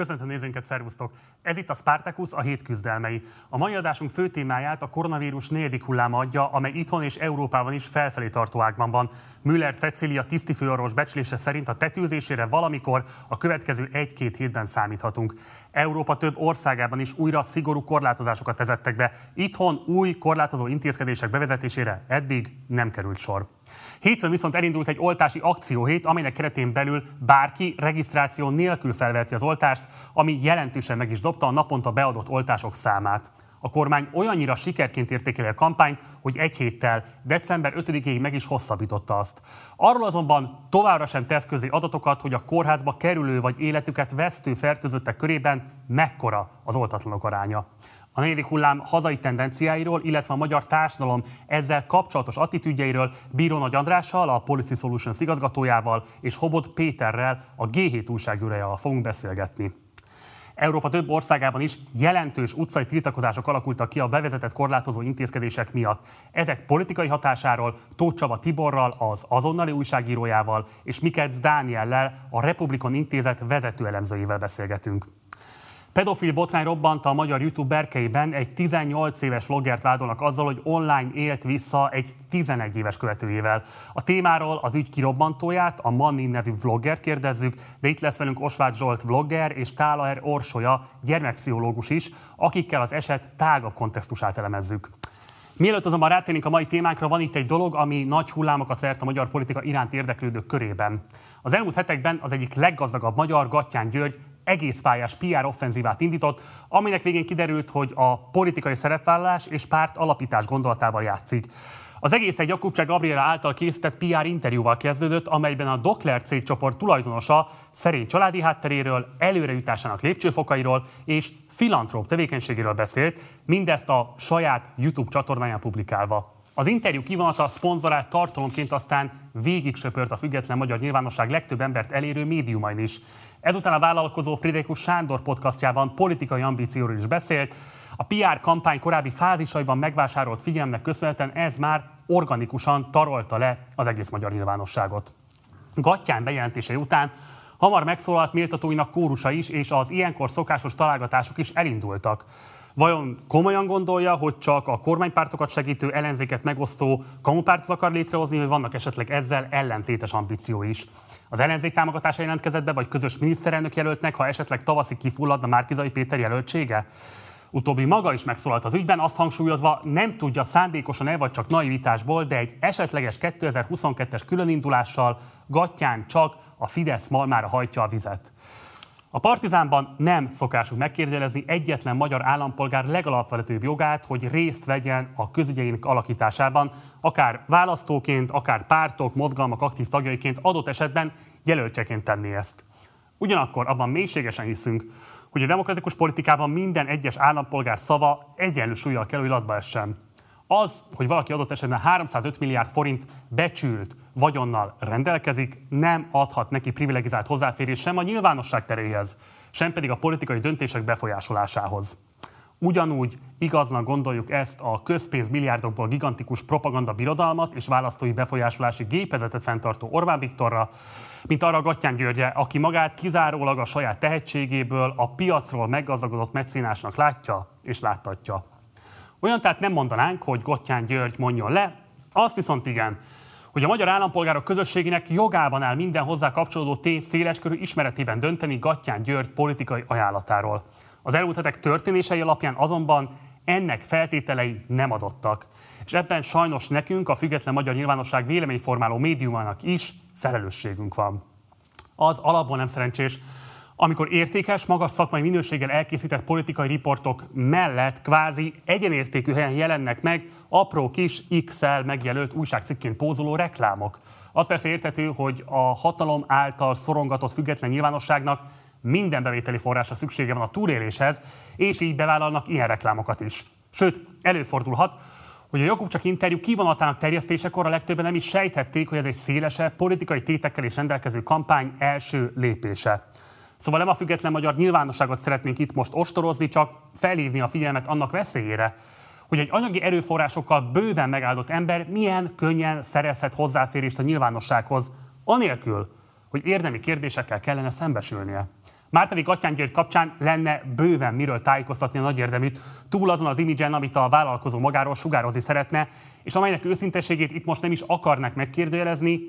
Köszöntöm nézőinket, szervusztok! Ez itt a Spartacus, a hét küzdelmei. A mai adásunk fő témáját a koronavírus negyedik hulláma adja, amely itthon és Európában is felfelé tartó ágban van. Müller Cecilia tisztifőorvos becslése szerint a tetőzésére valamikor a következő egy-két hétben számíthatunk. Európa több országában is újra szigorú korlátozásokat vezettek be. Itthon új korlátozó intézkedések bevezetésére eddig nem került sor. Hétfőn viszont elindult egy oltási akcióhét, amelynek keretén belül bárki regisztráció nélkül felveheti az oltást, ami jelentősen meg is dobta a naponta beadott oltások számát. A kormány olyannyira sikerként értékeli a kampányt, hogy egy héttel, december 5-ig meg is hosszabbította azt. Arról azonban továbbra sem tesz közé adatokat, hogy a kórházba kerülő vagy életüket vesztő fertőzöttek körében mekkora az oltatlanok aránya. A negyedik hullám hazai tendenciáiról, illetve a magyar társadalom ezzel kapcsolatos attitűdjeiről Bíró Nagy Andrással, a Policy Solutions igazgatójával és Hobot Péterrel, a G7 újságírójával fogunk beszélgetni. Európa több országában is jelentős utcai tiltakozások alakultak ki a bevezetett korlátozó intézkedések miatt. Ezek politikai hatásáról Tóth Csaba Tiborral, az azonnali újságírójával és Miketz Dániellel, a Republikon Intézet vezető elemzőjével beszélgetünk. Pedofil botrány robbant a magyar YouTube berkeiben, egy 18 éves vloggert vádolnak azzal, hogy online élt vissza egy 11 éves követőjével. A témáról az ügy kirobbantóját, a Manni nevű vloggert kérdezzük, de itt lesz velünk Osváth Zsolt vlogger és Tálaer Orsolya, gyermekpszichológus is, akikkel az eset tágabb kontextusát elemezzük. Mielőtt azonban rátérnénk a mai témánkra, van itt egy dolog, ami nagy hullámokat vert a magyar politika iránt érdeklődők körében. Az elmúlt hetekben az egyik leggazdagabb magyar, Gattyán György, egész pályás PR offenzívát indított, aminek végén kiderült, hogy a politikai szerepvállalás és párt alapítás gondolatával játszik. Az egész egy Jakubcsák Gabriela által készített PR interjúval kezdődött, amelyben a Dokler cégcsoport tulajdonosa szerény családi hátteréről, előrejutásának lépcsőfokairól és filantróp tevékenységéről beszélt, mindezt a saját YouTube csatornáján publikálva. Az interjú kivonata szponzorált tartalomként aztán végig söpört a független magyar nyilvánosság legtöbb embert elérő médiumain is. Ezután a vállalkozó Friderikus Sándor podcastjában politikai ambícióról is beszélt. A PR kampány korábbi fázisaiban megvásárolt figyelemnek köszönhetően ez már organikusan tarolta le az egész magyar nyilvánosságot. Gattyán bejelentése után hamar megszólalt méltatóinak kórusa is, és az ilyenkor szokásos találgatások is elindultak. Vajon komolyan gondolja, hogy csak a kormánypártokat segítő ellenzéket megosztó kamupártot akar létrehozni, vagy vannak esetleg ezzel ellentétes ambíció is? Az ellenzék támogatása jelentkezett be, vagy közös miniszterelnök jelöltnek, ha esetleg tavaszi kifulladna Márkizai Péter jelöltsége? Utóbbi maga is megszólalt az ügyben, azt hangsúlyozva, nem tudja szándékosan-e vagy csak naivitásból, de egy esetleges 2022-es különindulással Gattyán csak a Fidesz malmára hajtja a vizet. A Partizánban nem szokásuk megkérdelezni egyetlen magyar állampolgár legalapvetőbb jogát, hogy részt vegyen a közügyeinek alakításában, akár választóként, akár pártok, mozgalmak aktív tagjaiként, adott esetben jelöltseként tenni ezt. Ugyanakkor abban mélységesen hiszünk, hogy a demokratikus politikában minden egyes állampolgár szava egyenlő súlyjal kell, hogy latba essen. Az, hogy valaki adott esetben 305 milliárd forint becsült vagyonnal rendelkezik, nem adhat neki privilegizált hozzáférés sem a nyilvánosság teréhez, sem pedig a politikai döntések befolyásolásához. Ugyanúgy igaznak gondoljuk ezt a közpénz milliárdokból gigantikus propaganda birodalmat és választói befolyásolási gépezetet fenntartó Orbán Viktorra, mint arra Gattyán Györgye, aki magát kizárólag a saját tehetségéből a piacról meggazdagodott mecénásnak látja és láttatja. Olyan tehát nem mondanánk, hogy Gottyán György mondjon le, azt viszont igen, hogy a magyar állampolgárok közösségének jogában áll minden hozzá kapcsolódó tény széleskörű ismeretében dönteni Gattyán György politikai ajánlatáról. Az elmúlt hetek történései alapján azonban ennek feltételei nem adottak. És ebben sajnos nekünk, a független magyar nyilvánosság véleményformáló médiumának is felelősségünk van. Az alapból nem szerencsés, amikor értékes, magas szakmai minőséggel elkészített politikai riportok mellett kvázi egyenértékű helyen jelennek meg apró kis X-el megjelölt újságcikként pózoló reklámok. Az persze értető, hogy a hatalom által szorongatott független nyilvánosságnak minden bevételi forrásra szüksége van a túléléshez, és így bevállalnak ilyen reklámokat is. Sőt, előfordulhat, hogy a Jakubcsak interjú kivonatának terjesztésekor a legtöbben nem is sejthették, hogy ez egy szélesebb, politikai tétekkel és rendelkező kampány első lépése. Szóval nem a független magyar nyilvánosságot szeretnénk itt most ostorozni, csak felhívni a figyelmet annak veszélyére, hogy egy anyagi erőforrásokkal bőven megáldott ember milyen könnyen szerezhet hozzáférést a nyilvánossághoz, anélkül, hogy érdemi kérdésekkel kellene szembesülnie. Márpedig Atyán György kapcsán lenne bőven miről tájékoztatni a nagy érdeműt, túl azon az imidzsen, amit a vállalkozó magáról sugározni szeretne, és amelynek őszintességét itt most nem is akarnak megkérdőjelezni,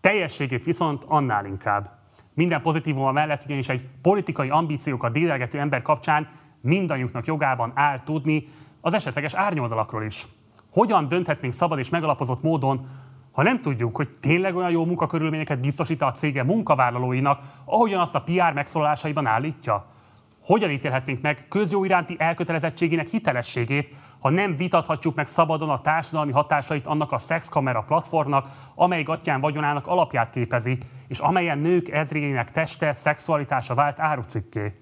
teljességét viszont annál inkább. Minden pozitívuma mellett ugyanis egy politikai ambíciókat dédelgető ember kapcsán mindannyiunknak jogában áll tudni az esetleges árnyoldalakról is. Hogyan dönthetnénk szabad és megalapozott módon, ha nem tudjuk, hogy tényleg olyan jó munkakörülményeket biztosít a cége munkavállalóinak, ahogyan azt a PR megszólalásaiban állítja? Hogyan ítélhetnénk meg közjó iránti elkötelezettségének hitelességét, ha nem vitathatjuk meg szabadon a társadalmi hatásait annak a szexkamera platformnak, amely gatyán vagyonának alapját képezi, és amelyen nők ezrének teste, szexualitása vált árucikké?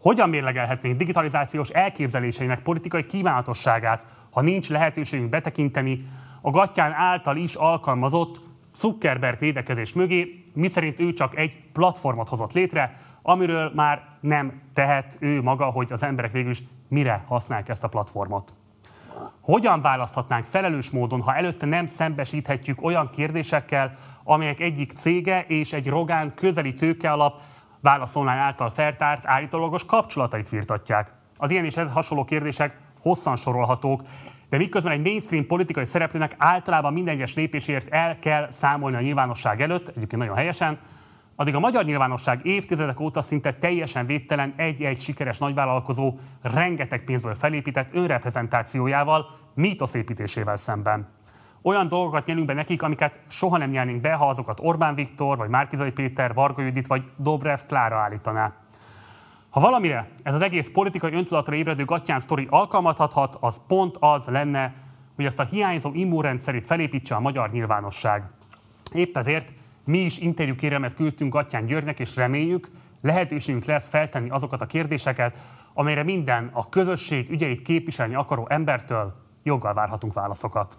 Hogyan mérlegelhetnénk digitalizációs elképzeléseinek politikai kívánatosságát, ha nincs lehetőségünk betekinteni a gatyán által is alkalmazott Zuckerberg védekezés mögé, miszerint ő csak egy platformot hozott létre, amiről már nem tehet ő maga, hogy az emberek végül is mire használják ezt a platformot. Hogyan választhatnánk felelős módon, ha előtte nem szembesíthetjük olyan kérdésekkel, amelyek egyik cége és egy Rogán közeli tőke alap válaszolnál által feltárt állítólagos kapcsolatait firtatják. Az ilyen és ez hasonló kérdések hosszan sorolhatók, de miközben egy mainstream politikai szereplőnek általában minden egyes lépésért el kell számolni a nyilvánosság előtt, egyébként nagyon helyesen, addig a magyar nyilvánosság évtizedek óta szinte teljesen védtelen egy-egy sikeres nagyvállalkozó rengeteg pénzből felépített önreprezentációjával, mítoszépítésével szemben. Olyan dolgokat nyelünk be nekik, amiket soha nem nyelnénk be, ha azokat Orbán Viktor, vagy Márkizai Péter, Varga Judit, vagy Dobrev Klára állítaná. Ha valamire ez az egész politikai öntudatra ébredő gatyán sztori alkalmathathat, az pont az lenne, hogy ezt a hiányzó immunrendszerét felépítse a magyar nyilvánosság. Épp ezért mi is interjúkérelmet küldtünk Gatyán Györgynek, és reméljük, lehetőségünk lesz feltenni azokat a kérdéseket, amelyre minden a közösség ügyeit képviselni akaró embertől joggal várhatunk válaszokat.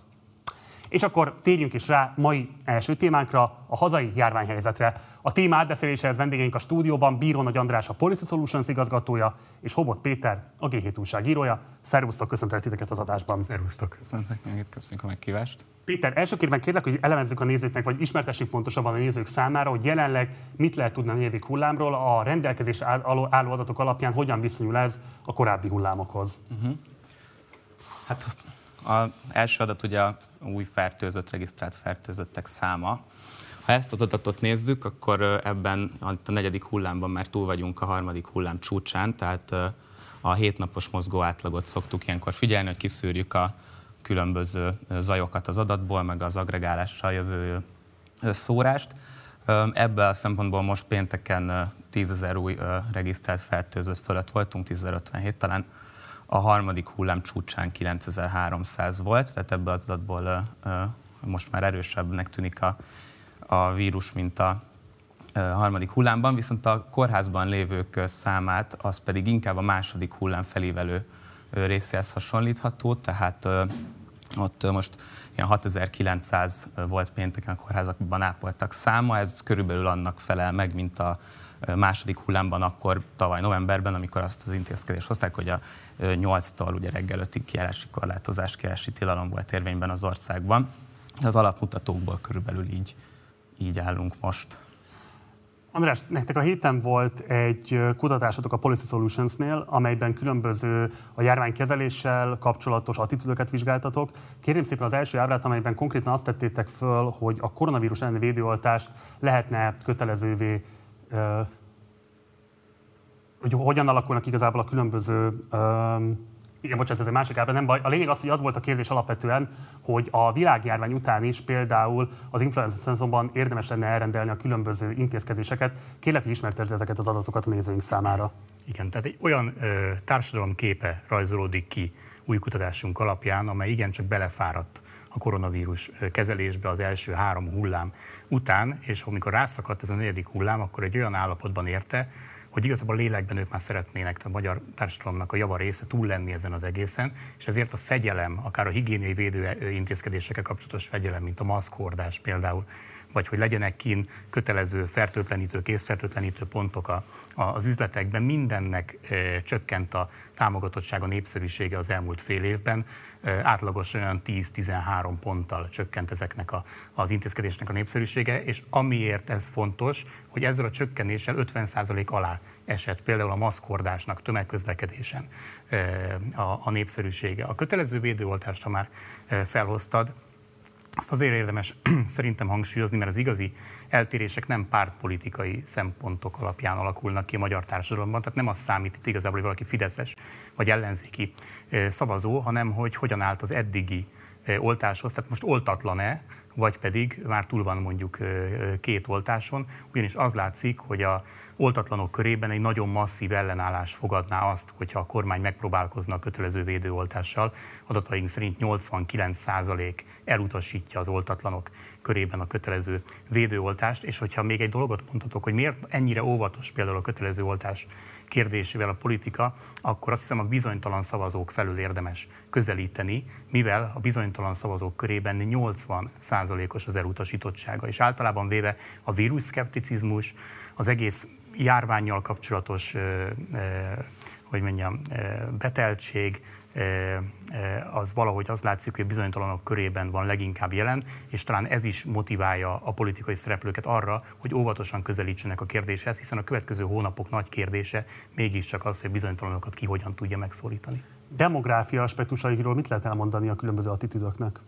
És akkor térjünk is rá mai első témánkra, a hazai járványhelyzetre. A téma átbeszéléséhez vendégeink a stúdióban Bíró Nagy András, a Policy Solutions igazgatója, és Hobot Péter, a G7 újságírója. Szervusztok, köszöntelek titeket az adásban. Szervusztok. Köszöntek, köszönjük a megkívást. Péter, elsőkérben kérlek, hogy elemezzük a nézőknek, vagy ismertessük pontosabban a nézők számára, hogy jelenleg mit lehet tudni a negyedik hullámról, a rendelkezés álló adatok alapján hogyan viszonyul ez a korábbi hullámokhoz. Uh-huh. Hát az első adat ugye a új fertőzött, regisztrált fertőzöttek száma. Ha ezt az adatot nézzük, akkor ebben a negyedik hullámban már túl vagyunk a harmadik hullám csúcsán, tehát a hétnapos mozgó átlagot szoktuk ilyenkor figyelni, hogy kiszűrjük a különböző zajokat az adatból, meg az agregálással jövő szórást. Ebből a szempontból most pénteken 10 ezer új regisztrált fertőzött fölött voltunk, 10.057 talán. A harmadik hullám csúcsán 9300 volt, tehát ebből az adatból most már erősebbnek tűnik a, a vírus, mint a harmadik hullámban, viszont a kórházban lévők számát az pedig inkább a második hullám felévelő részéhez hasonlítható, tehát ott most ilyen 6900 volt pénteken a kórházakban ápoltak száma, ez körülbelül annak felel meg, mint a második hullámban akkor tavaly novemberben, amikor azt az intézkedést hozták, hogy a 8-tól ugye reggel 5-ig kiárási korlátozás, kiárási tilalom volt érvényben az országban. Az alapmutatókból körülbelül így, így állunk most. András, nektek a héten volt egy kutatásotok a Policy Solutionsnél, amelyben különböző a járványkezeléssel kapcsolatos attitűdöket vizsgáltatok. Kérem szépen az első ábrát, amelyben konkrétan azt tettétek föl, hogy a koronavírus elleni védőoltást lehetne kötelezővé hogy hogyan alakulnak igazából a különböző igen, bocsánat, ez egy másik ábra, nem baj. A lényeg az, hogy az volt a kérdés alapvetően, hogy a világjárvány után is például az influenza szezonban érdemes lenne elrendelni a különböző intézkedéseket. Kérlek, hogy ismertesd ezeket az adatokat a nézőink számára. Igen, tehát egy olyan ö, társadalom képe rajzolódik ki új kutatásunk alapján, amely igencsak belefáradt a koronavírus kezelésbe az első három hullám után, és amikor rászakadt ez a negyedik hullám, akkor egy olyan állapotban érte, hogy igazából a lélekben ők már szeretnének, tehát a magyar társadalomnak a java része túl lenni ezen az egészen, és ezért a fegyelem, akár a higiéniai védő intézkedésekkel kapcsolatos fegyelem, mint a maszkhordás például, vagy hogy legyenek kín kötelező fertőtlenítő, készfertőtlenítő pontok a, a, az üzletekben, mindennek e, csökkent a támogatottsága, népszerűsége az elmúlt fél évben. Átlagosan olyan 10-13 ponttal csökkent ezeknek a, az intézkedésnek a népszerűsége, és amiért ez fontos, hogy ezzel a csökkenéssel 50% alá esett például a maszkordásnak tömegközlekedésen a, a népszerűsége. A kötelező védőoltást, ha már felhoztad, azt azért érdemes szerintem hangsúlyozni, mert az igazi eltérések nem pártpolitikai szempontok alapján alakulnak ki a magyar társadalomban, tehát nem az számít itt igazából, hogy valaki fideszes vagy ellenzéki szavazó, hanem hogy hogyan állt az eddigi oltáshoz, tehát most oltatlan-e, vagy pedig már túl van mondjuk két oltáson, ugyanis az látszik, hogy a oltatlanok körében egy nagyon masszív ellenállás fogadná azt, hogyha a kormány megpróbálkozna a kötelező védőoltással. Adataink szerint 89% elutasítja az oltatlanok körében a kötelező védőoltást, és hogyha még egy dolgot mondhatok, hogy miért ennyire óvatos például a kötelező oltás kérdésével a politika, akkor azt hiszem a bizonytalan szavazók felül érdemes közelíteni, mivel a bizonytalan szavazók körében 80 os az elutasítottsága, és általában véve a vírus szkepticizmus, az egész járványjal kapcsolatos, hogy mondjam, beteltség, az valahogy az látszik, hogy bizonytalanok körében van leginkább jelen, és talán ez is motiválja a politikai szereplőket arra, hogy óvatosan közelítsenek a kérdéshez, hiszen a következő hónapok nagy kérdése mégiscsak az, hogy bizonytalanokat ki hogyan tudja megszólítani. Demográfia aspektusairól mit lehet elmondani a különböző attitűdöknek?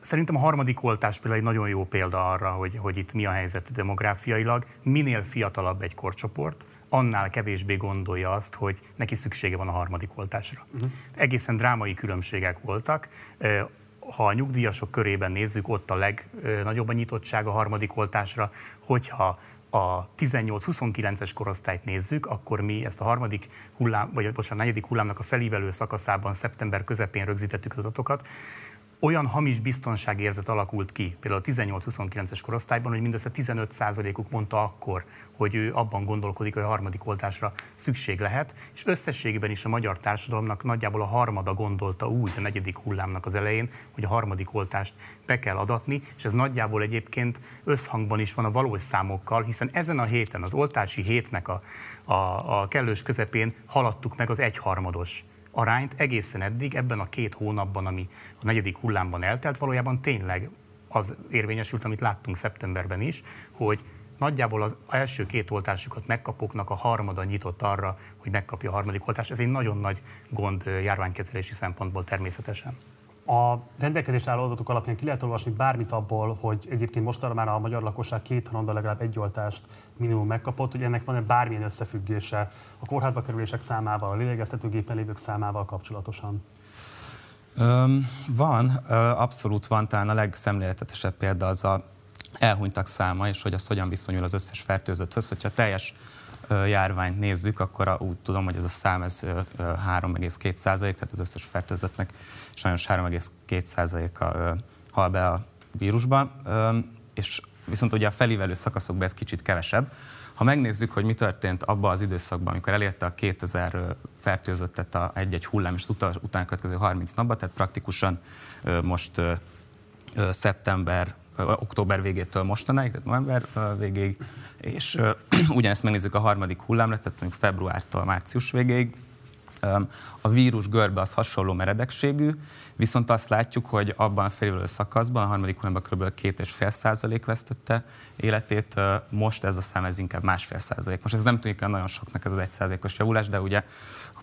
Szerintem a harmadik oltás például egy nagyon jó példa arra, hogy, hogy itt mi a helyzet demográfiailag. Minél fiatalabb egy korcsoport, annál kevésbé gondolja azt, hogy neki szüksége van a harmadik oltásra. Uh-huh. Egészen drámai különbségek voltak. Ha a nyugdíjasok körében nézzük, ott a legnagyobb a nyitottság a harmadik oltásra, hogyha a 18-29-es korosztályt nézzük, akkor mi ezt a harmadik hullám, vagy bocsánat, negyedik hullámnak a felívelő szakaszában szeptember közepén rögzítettük az adatokat, olyan hamis biztonságérzet alakult ki, például a 18-29-es korosztályban, hogy mindössze 15%-uk mondta akkor, hogy ő abban gondolkodik, hogy a harmadik oltásra szükség lehet, és összességében is a magyar társadalomnak nagyjából a harmada gondolta úgy a negyedik hullámnak az elején, hogy a harmadik oltást be kell adatni, és ez nagyjából egyébként összhangban is van a valós számokkal, hiszen ezen a héten, az oltási hétnek a, a, a kellős közepén haladtuk meg az egyharmados arányt egészen eddig, ebben a két hónapban, ami a negyedik hullámban eltelt, valójában tényleg az érvényesült, amit láttunk szeptemberben is, hogy nagyjából az első két oltásukat megkapóknak a harmada nyitott arra, hogy megkapja a harmadik oltást. Ez egy nagyon nagy gond járványkezelési szempontból természetesen. A rendelkezés álló adatok alapján ki lehet olvasni bármit abból, hogy egyébként mostanra már a magyar lakosság két havonda legalább egy oltást minimum megkapott, hogy ennek van-e bármilyen összefüggése a kórházba kerülések számával, a lélegeztetőgépen lévők számával kapcsolatosan? Um, van, abszolút van, talán a legszemléletetesebb példa az a elhunytak száma, és hogy az hogyan viszonyul az összes fertőzötthöz. Hogyha teljes járványt nézzük, akkor úgy tudom, hogy ez a szám ez 3,2 százalék, tehát az összes fertőzöttnek sajnos 3,2 százaléka hal be a vírusba, és viszont ugye a felívelő szakaszokban ez kicsit kevesebb. Ha megnézzük, hogy mi történt abban az időszakban, amikor elérte a 2000 fertőzöttet a egy-egy hullám, és utána következő 30 napban, tehát praktikusan most szeptember október végétől mostanáig, tehát november végéig, és ugyanezt megnézzük a harmadik hullámra, tehát mondjuk februártól március végéig, a vírus görbe az hasonló meredekségű, viszont azt látjuk, hogy abban a felülő szakaszban, a harmadik hullámban kb. 2,5 százalék vesztette életét, most ez a szám ez inkább másfél százalék. Most ez nem tűnik nagyon soknak ez az egy százalékos javulás, de ugye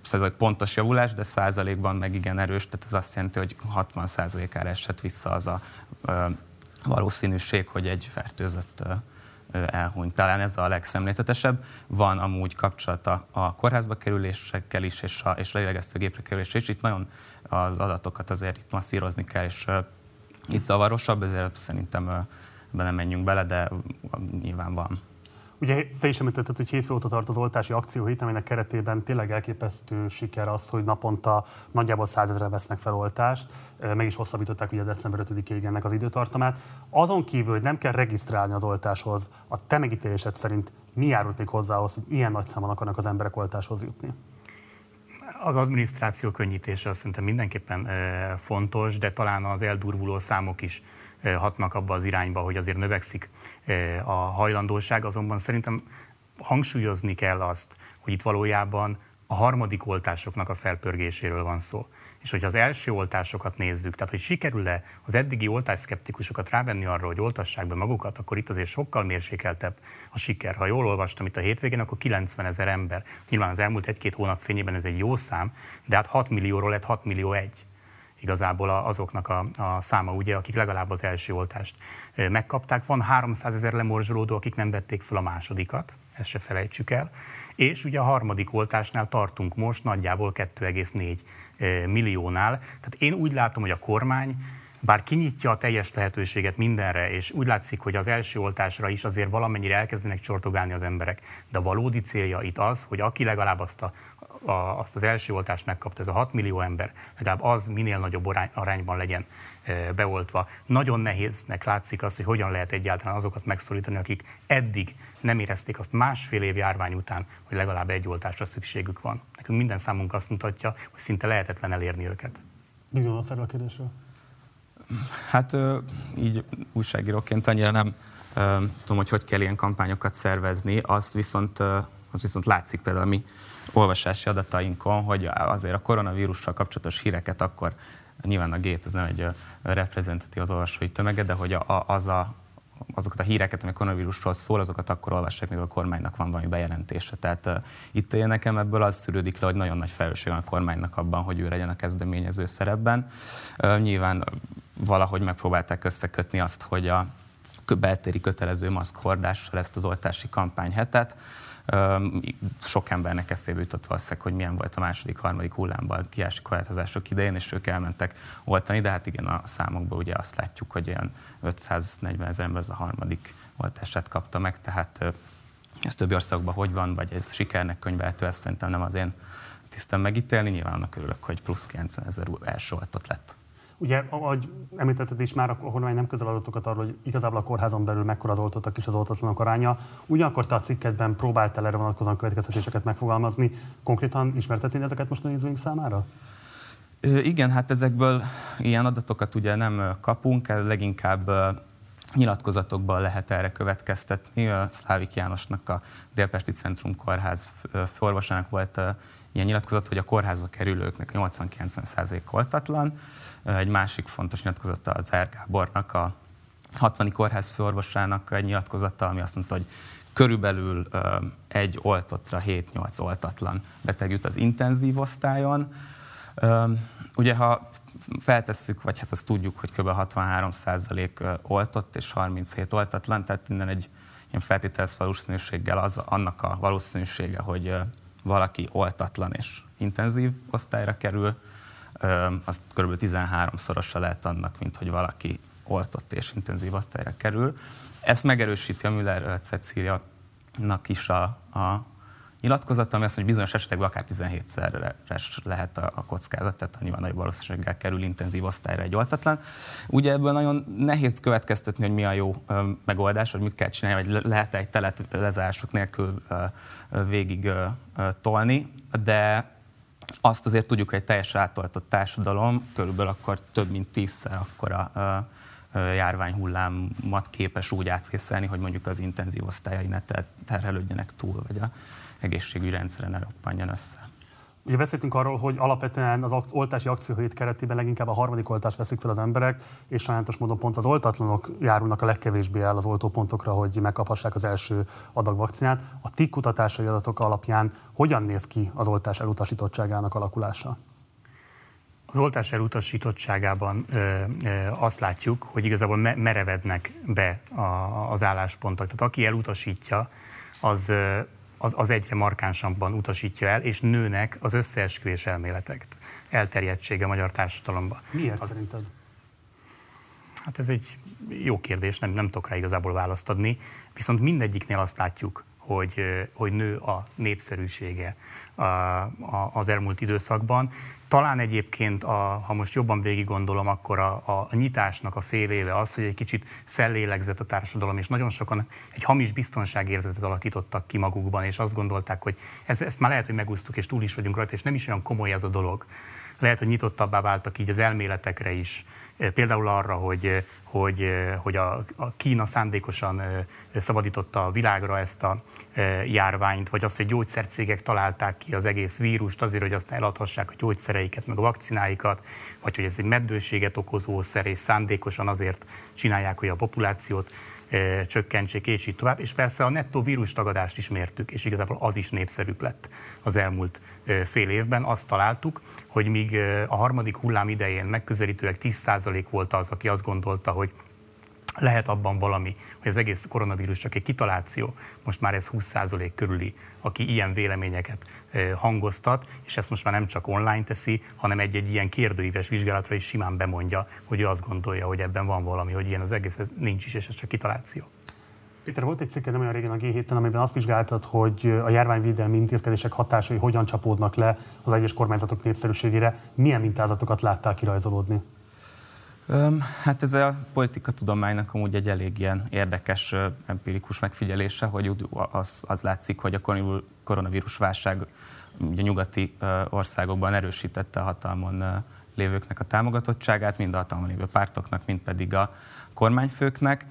százalék pontos javulás, de százalékban meg igen erős, tehát ez azt jelenti, hogy 60 százalékára esett vissza az a valószínűség, hogy egy fertőzött elhunyt. Talán ez a legszemléltetesebb. Van amúgy kapcsolata a kórházba kerülésekkel is, és a, és a lélegeztőgépre kerülésre is. Itt nagyon az adatokat azért itt masszírozni kell, és itt zavarosabb, ezért szerintem ebben nem menjünk bele, de nyilván van. Ugye te is említetted, hogy hétfő óta tart az oltási akcióhét, aminek keretében tényleg elképesztő siker az, hogy naponta nagyjából százezre vesznek fel oltást. Meg is hosszabbították ugye december 5-ig ennek az időtartamát. Azon kívül, hogy nem kell regisztrálni az oltáshoz, a te megítélésed szerint mi járult még hozzához, hogy ilyen nagy számon akarnak az emberek oltáshoz jutni? Az adminisztráció könnyítése azt szerintem mindenképpen fontos, de talán az eldurvuló számok is hatnak abba az irányba, hogy azért növekszik a hajlandóság, azonban szerintem hangsúlyozni kell azt, hogy itt valójában a harmadik oltásoknak a felpörgéséről van szó. És hogyha az első oltásokat nézzük, tehát hogy sikerül-e az eddigi oltásszkeptikusokat rávenni arra, hogy oltassák be magukat, akkor itt azért sokkal mérsékeltebb a siker. Ha jól olvastam itt a hétvégén, akkor 90 ezer ember. Nyilván az elmúlt egy-két hónap fényében ez egy jó szám, de hát 6 millióról lett 6 millió egy igazából azoknak a, a száma, ugye, akik legalább az első oltást megkapták. Van 300 ezer lemorzsolódó, akik nem vették fel a másodikat, ezt se felejtsük el. És ugye a harmadik oltásnál tartunk most nagyjából 2,4 milliónál. Tehát én úgy látom, hogy a kormány bár kinyitja a teljes lehetőséget mindenre, és úgy látszik, hogy az első oltásra is azért valamennyire elkezdenek csortogálni az emberek, de a valódi célja itt az, hogy aki legalább azt a a, azt az első oltást megkapta, ez a 6 millió ember, legalább az minél nagyobb arány, arányban legyen e, beoltva. Nagyon nehéznek látszik az, hogy hogyan lehet egyáltalán azokat megszólítani, akik eddig nem érezték azt másfél év járvány után, hogy legalább egy oltásra szükségük van. Nekünk minden számunk azt mutatja, hogy szinte lehetetlen elérni őket. Mi van a kérdésről? Hát így újságíróként annyira nem tudom, hogy hogy kell ilyen kampányokat szervezni, azt viszont, az viszont látszik például mi olvasási adatainkon, hogy azért a koronavírussal kapcsolatos híreket akkor nyilván a gét ez nem egy reprezentatív az olvasói tömege, de hogy a, az a, azokat a híreket, ami a koronavírusról szól, azokat akkor olvassák, még a kormánynak van valami bejelentése. Tehát uh, itt én nekem ebből az szűrődik le, hogy nagyon nagy felelősség van a kormánynak abban, hogy ő legyen a kezdeményező szerepben. Uh, nyilván valahogy megpróbálták összekötni azt, hogy a beltéri kötelező maszkhordással ezt az oltási kampányhetet, sok embernek eszébe jutott valószínűleg, hogy milyen volt a második, harmadik hullámban kiási korlátozások idején, és ők elmentek oltani, de hát igen, a számokból ugye azt látjuk, hogy olyan 540 ezer ember az a harmadik oltását kapta meg, tehát ez többi országban hogy van, vagy ez sikernek könyvelhető, ezt szerintem nem az én tisztem megítélni, nyilván annak örülök, hogy plusz 90 ezer első oltott lett. Ugye, ahogy említetted is már, a kormány nem közel adatokat arról, hogy igazából a kórházon belül mekkora az oltottak és az oltatlanok aránya. Ugyanakkor te a cikketben próbáltál erre vonatkozóan következtetéseket megfogalmazni. Konkrétan ismertetni ezeket most a nézőink számára? Igen, hát ezekből ilyen adatokat ugye nem kapunk, leginkább nyilatkozatokban lehet erre következtetni. Szlávik Jánosnak a Délpesti Centrum Kórház főorvosának volt ilyen nyilatkozat, hogy a kórházba kerülőknek 80-90% oltatlan, egy másik fontos nyilatkozata az Ergábornak, a 60. kórház főorvosának egy nyilatkozata, ami azt mondta, hogy körülbelül egy oltottra 7-8 oltatlan beteg jut az intenzív osztályon. Ugye, ha feltesszük, vagy hát azt tudjuk, hogy kb. 63% oltott és 37 oltatlan, tehát innen egy ilyen feltételez valószínűséggel az, annak a valószínűsége, hogy valaki oltatlan és intenzív osztályra kerül, az kb. 13-szorosa lehet annak, mint hogy valaki oltott és intenzív osztályra kerül. Ezt megerősíti a Müller Cecília is a, a nyilatkozata, ami azt mondja, hogy bizonyos esetekben akár 17-szeres lehet a, a kockázat, tehát nyilván nagy valószínűséggel kerül intenzív osztályra egy oltatlan. Ugye ebből nagyon nehéz következtetni, hogy mi a jó ö, megoldás, vagy mit kell csinálni, vagy lehet egy telet lezárások nélkül ö, végig ö, tolni, de azt azért tudjuk, hogy egy teljesen átoltott társadalom körülbelül akkor több mint tízszer akkor a, járványhullámat képes úgy átvészelni, hogy mondjuk az intenzív osztályai ne terhelődjenek túl, vagy a egészségügyi rendszeren ne roppanjon össze. Ugye beszéltünk arról, hogy alapvetően az oltási akcióhét keretében leginkább a harmadik oltást veszik fel az emberek, és sajnálatos módon pont az oltatlanok járulnak a legkevésbé el az oltópontokra, hogy megkaphassák az első adag vakcinát. A ti kutatásai adatok alapján hogyan néz ki az oltás elutasítottságának alakulása? Az oltás elutasítottságában ö, ö, azt látjuk, hogy igazából me- merevednek be a, az álláspontok. Tehát aki elutasítja, az az, az egyre markánsabban utasítja el, és nőnek az összeesküvés elméletek elterjedtsége a magyar társadalomban. Miért az, szerinted? Hát ez egy jó kérdés, nem, nem tudok rá igazából választ adni, viszont mindegyiknél azt látjuk, hogy, hogy nő a népszerűsége az elmúlt időszakban. Talán egyébként, a, ha most jobban végig gondolom, akkor a, a, nyitásnak a fél éve az, hogy egy kicsit fellélegzett a társadalom, és nagyon sokan egy hamis biztonságérzetet alakítottak ki magukban, és azt gondolták, hogy ez, ezt már lehet, hogy megúsztuk, és túl is vagyunk rajta, és nem is olyan komoly ez a dolog. Lehet, hogy nyitottabbá váltak így az elméletekre is, például arra, hogy, hogy, hogy a, a Kína szándékosan szabadította a világra ezt a járványt, vagy az, hogy gyógyszercégek találták ki az egész vírust azért, hogy azt eladhassák a gyógyszereiket, meg a vakcináikat, vagy hogy ez egy meddőséget okozó szer, és szándékosan azért csinálják, hogy a populációt csökkentsék, és így tovább. És persze a nettó vírustagadást is mértük, és igazából az is népszerűbb lett az elmúlt fél évben. Azt találtuk, hogy míg a harmadik hullám idején megközelítőleg 10% volt az, aki azt gondolta, hogy lehet abban valami, hogy az egész koronavírus csak egy kitaláció, most már ez 20% körüli, aki ilyen véleményeket hangoztat, és ezt most már nem csak online teszi, hanem egy-egy ilyen kérdőíves vizsgálatra is simán bemondja, hogy ő azt gondolja, hogy ebben van valami, hogy ilyen az egész ez nincs is, és ez csak kitaláció. Péter, volt egy cikke nem olyan régen a G7-en, amiben azt vizsgáltad, hogy a járványvédelmi intézkedések hatásai hogyan csapódnak le az egyes kormányzatok népszerűségére. Milyen mintázatokat láttál kirajzolódni? Hát ez a politika tudománynak amúgy egy elég ilyen érdekes empirikus megfigyelése, hogy az, az látszik, hogy a koronavírus válság ugye nyugati országokban erősítette a hatalmon lévőknek a támogatottságát, mind a hatalmon lévő pártoknak, mind pedig a kormányfőknek.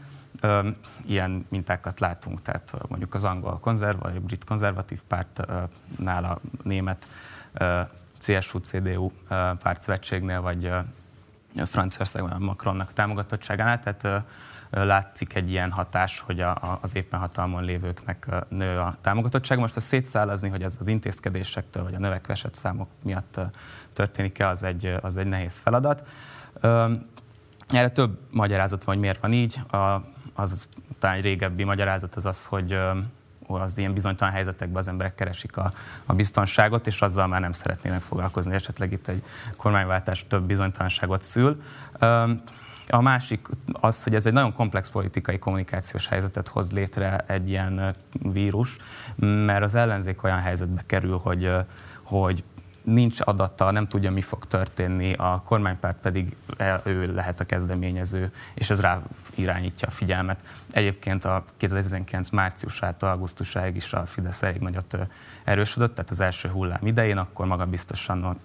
Ilyen mintákat látunk, tehát mondjuk az angol konzerv, vagy a brit konzervatív pártnál, a német CSU-CDU pártszövetségnél, vagy Franciaországban a Macronnak a támogatottságánál, tehát látszik egy ilyen hatás, hogy a, az éppen hatalmon lévőknek nő a támogatottság. Most a szétszálazni, hogy ez az intézkedésektől vagy a növekvesett számok miatt történik-e, az egy, az egy nehéz feladat. Erre több magyarázat van, hogy miért van így. A, az talán régebbi magyarázat az az, hogy az ilyen bizonytalan helyzetekben az emberek keresik a, a biztonságot, és azzal már nem szeretnének foglalkozni. Esetleg itt egy kormányváltás több bizonytalanságot szül. A másik az, hogy ez egy nagyon komplex politikai kommunikációs helyzetet hoz létre egy ilyen vírus, mert az ellenzék olyan helyzetbe kerül, hogy, hogy nincs adata, nem tudja, mi fog történni, a kormánypárt pedig e, ő lehet a kezdeményező, és ez rá irányítja a figyelmet. Egyébként a 2019 márciusától augusztusáig is a Fidesz elég nagyot erősödött, tehát az első hullám idején, akkor maga biztosan a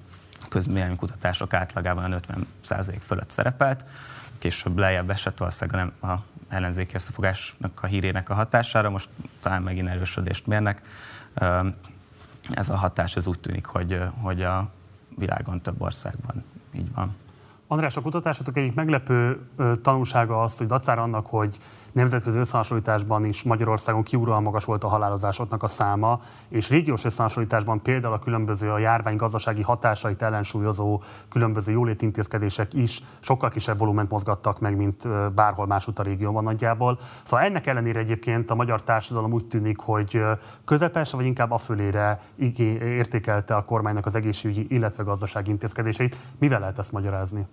közméleménykutatások átlagában a 50% fölött szerepelt, később lejjebb esett valószínűleg nem a ellenzéki összefogásnak a hírének a hatására, most talán megint erősödést mérnek ez a hatás ez úgy tűnik, hogy, hogy a világon több országban így van. András, a kutatásotok egyik meglepő tanulsága az, hogy dacára annak, hogy nemzetközi összehasonlításban is Magyarországon kiúróan magas volt a halálozásoknak a száma, és régiós összehasonlításban például a különböző a járvány gazdasági hatásait ellensúlyozó különböző jólétintézkedések is sokkal kisebb volument mozgattak meg, mint bárhol másút a régióban nagyjából. Szóval ennek ellenére egyébként a magyar társadalom úgy tűnik, hogy közepes, vagy inkább a fölére értékelte a kormánynak az egészségügyi, illetve gazdasági intézkedéseit. Mivel lehet ezt magyarázni?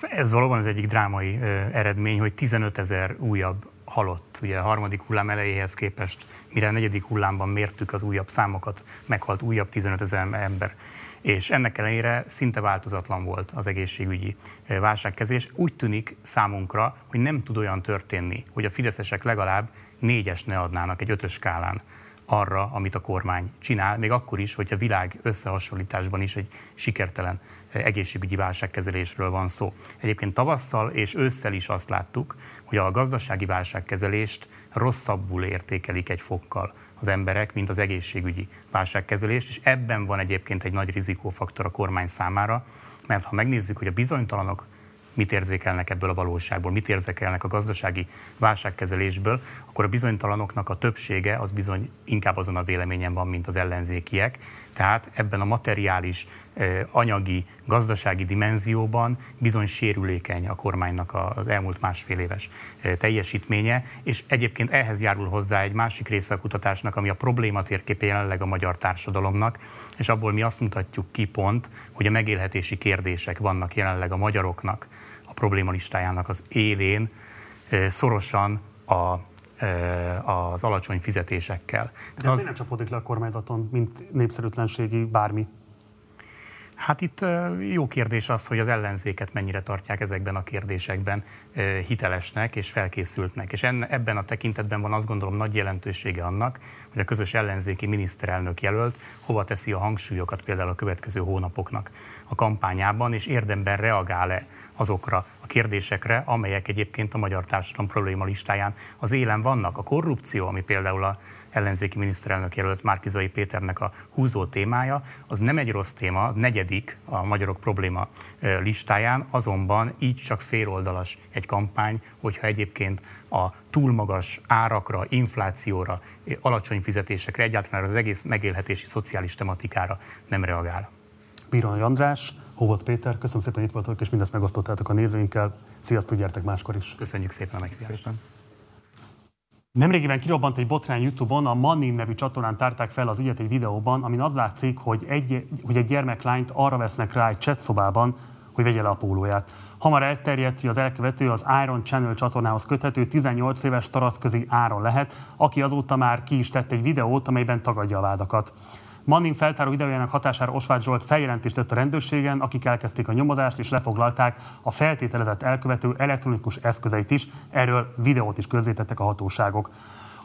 Ez valóban az egyik drámai eredmény, hogy 15 ezer újabb halott. Ugye a harmadik hullám elejéhez képest, mire a negyedik hullámban mértük az újabb számokat, meghalt újabb 15 ezer ember. És ennek ellenére szinte változatlan volt az egészségügyi válságkezelés. Úgy tűnik számunkra, hogy nem tud olyan történni, hogy a fideszesek legalább négyes ne adnának egy ötös skálán arra, amit a kormány csinál, még akkor is, hogy a világ összehasonlításban is egy sikertelen egészségügyi válságkezelésről van szó. Egyébként tavasszal és ősszel is azt láttuk, hogy a gazdasági válságkezelést rosszabbul értékelik egy fokkal az emberek, mint az egészségügyi válságkezelést, és ebben van egyébként egy nagy rizikófaktor a kormány számára, mert ha megnézzük, hogy a bizonytalanok mit érzékelnek ebből a valóságból, mit érzékelnek a gazdasági válságkezelésből, akkor a bizonytalanoknak a többsége az bizony inkább azon a véleményen van, mint az ellenzékiek. Tehát ebben a materiális, anyagi, gazdasági dimenzióban bizony sérülékeny a kormánynak az elmúlt másfél éves teljesítménye, és egyébként ehhez járul hozzá egy másik része a kutatásnak, ami a probléma térképe jelenleg a magyar társadalomnak, és abból mi azt mutatjuk ki pont, hogy a megélhetési kérdések vannak jelenleg a magyaroknak a probléma listájának az élén, szorosan a az alacsony fizetésekkel. De ez az... nem csapódik le a kormányzaton, mint népszerűtlenségi bármi? Hát itt jó kérdés az, hogy az ellenzéket mennyire tartják ezekben a kérdésekben hitelesnek és felkészültnek. És ebben a tekintetben van azt gondolom nagy jelentősége annak, hogy a közös ellenzéki miniszterelnök jelölt hova teszi a hangsúlyokat például a következő hónapoknak a kampányában, és érdemben reagál-e azokra a kérdésekre, amelyek egyébként a magyar társadalom probléma listáján az élen vannak. A korrupció, ami például a ellenzéki miniszterelnök jelölt Márkizai Péternek a húzó témája, az nem egy rossz téma, negyedik a magyarok probléma listáján, azonban így csak féloldalas egy kampány, hogyha egyébként a túl magas árakra, inflációra, alacsony fizetésekre, egyáltalán az egész megélhetési szociális tematikára nem reagál. Biron András, Hóvolt Péter, köszönöm szépen, hogy itt voltatok, és mindezt megosztottátok a nézőinkkel. Sziasztok, gyertek máskor is. Köszönjük szépen a meghívást. Nemrégiben kirobbant egy botrány YouTube-on, a Mannin nevű csatornán tárták fel az ügyet egy videóban, amin az látszik, hogy egy, hogy egy gyermeklányt arra vesznek rá egy chat szobában, hogy vegye le a pólóját. Hamar elterjedt, hogy az elkövető az Iron Channel csatornához köthető 18 éves taracközi Áron lehet, aki azóta már ki is tett egy videót, amelyben tagadja a vádakat. Manning feltáró videójának hatására Osváth Zsolt feljelentést tett a rendőrségen, akik elkezdték a nyomozást és lefoglalták a feltételezett elkövető elektronikus eszközeit is, erről videót is közzétettek a hatóságok.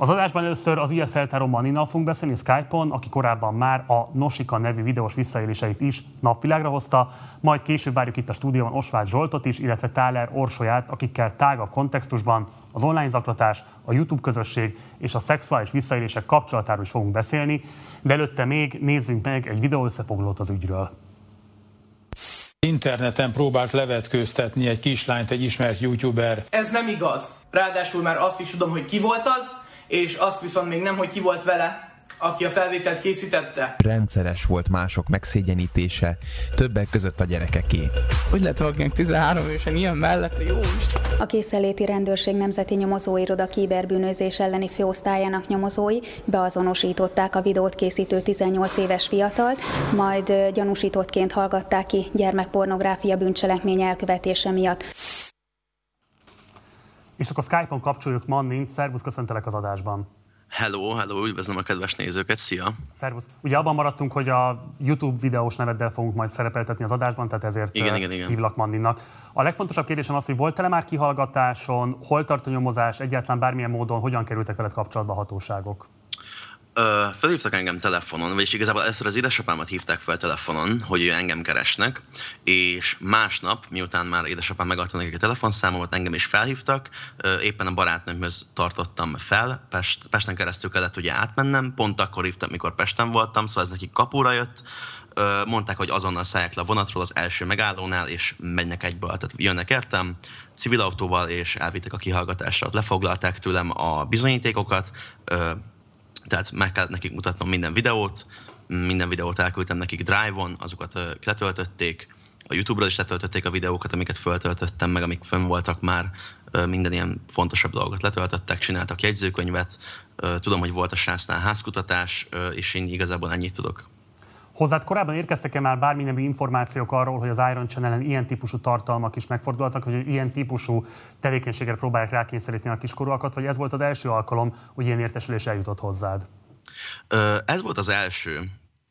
Az adásban először az ügyet feltáró Maninnal fogunk beszélni Skype-on, aki korábban már a Nosika nevű videós visszaéléseit is napvilágra hozta, majd később várjuk itt a stúdióban Osváth Zsoltot is, illetve Táler Orsolyát, akikkel tágabb kontextusban az online zaklatás, a YouTube közösség és a szexuális visszaélések kapcsolatáról is fogunk beszélni, de előtte még nézzünk meg egy videó összefoglalót az ügyről. Interneten próbált levetkőztetni egy kislányt egy ismert youtuber. Ez nem igaz. Ráadásul már azt is tudom, hogy ki volt az, és azt viszont még nem, hogy ki volt vele, aki a felvételt készítette. Rendszeres volt mások megszégyenítése, többek között a gyerekeké. Hogy lehet valakinek 13 évesen ilyen mellett, jó is. A készeléti rendőrség nemzeti nyomozóiroda kiberbűnözés elleni főosztályának nyomozói beazonosították a videót készítő 18 éves fiatalt, majd gyanúsítottként hallgatták ki gyermekpornográfia bűncselekmény elkövetése miatt. És akkor Skype-on kapcsoljuk Mannint. Szervusz, köszöntelek az adásban. Hello, hello, üdvözlöm a kedves nézőket, szia! Szervusz! Ugye abban maradtunk, hogy a YouTube videós neveddel fogunk majd szerepeltetni az adásban, tehát ezért igen, igen, igen. hívlak Manninnak. A legfontosabb kérdésem az, hogy volt-e már kihallgatáson, hol tart a nyomozás, egyáltalán bármilyen módon, hogyan kerültek veled kapcsolatba a hatóságok? Felhívtak engem telefonon, vagyis igazából először az édesapámat hívták fel telefonon, hogy engem keresnek, és másnap, miután már édesapám megadta nekik a telefonszámomat, engem is felhívtak, éppen a barátnőmhöz tartottam fel, Pest, Pesten keresztül kellett ugye átmennem, pont akkor hívtam, mikor Pesten voltam, szóval ez nekik kapóra jött, mondták, hogy azonnal szállják le a vonatról az első megállónál, és mennek egyből, tehát jönnek értem, civil autóval, és elvittek a kihallgatásra. Lefoglalták tőlem a bizonyítékokat, tehát meg kellett nekik mutatnom minden videót, minden videót elküldtem nekik Drive-on, azokat letöltötték, a YouTube-ra is letöltötték a videókat, amiket feltöltöttem, meg amik fönn voltak már, minden ilyen fontosabb dolgot letöltöttek, csináltak jegyzőkönyvet, tudom, hogy volt a sásznál házkutatás, és én igazából ennyit tudok Hozzád korábban érkeztek-e már bármilyen információk arról, hogy az Iron channel ilyen típusú tartalmak is megfordultak, vagy hogy ilyen típusú tevékenységre próbálják rákényszeríteni a kiskorúakat, vagy ez volt az első alkalom, hogy ilyen értesülés eljutott hozzád? Ez volt az első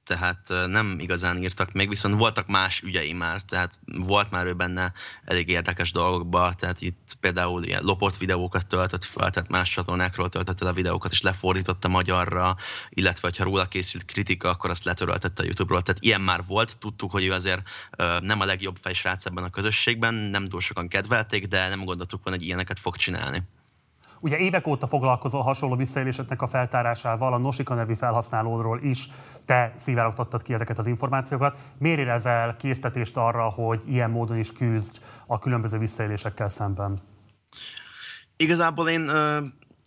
tehát nem igazán írtak még, viszont voltak más ügyei már, tehát volt már ő benne elég érdekes dolgokba, tehát itt például ilyen lopott videókat töltött fel, tehát más csatornákról töltött el a videókat, és lefordította magyarra, illetve ha róla készült kritika, akkor azt letöröltette a YouTube-ról, tehát ilyen már volt, tudtuk, hogy ő azért nem a legjobb fejsrác ebben a közösségben, nem túl sokan kedvelték, de nem gondoltuk volna, hogy ilyeneket fog csinálni. Ugye évek óta foglalkozol hasonló visszaéléseknek a feltárásával, a Nosika nevű felhasználódról is te szivárogtattad ki ezeket az információkat. Miért érezel késztetést arra, hogy ilyen módon is küzd a különböző visszaélésekkel szemben? Igazából én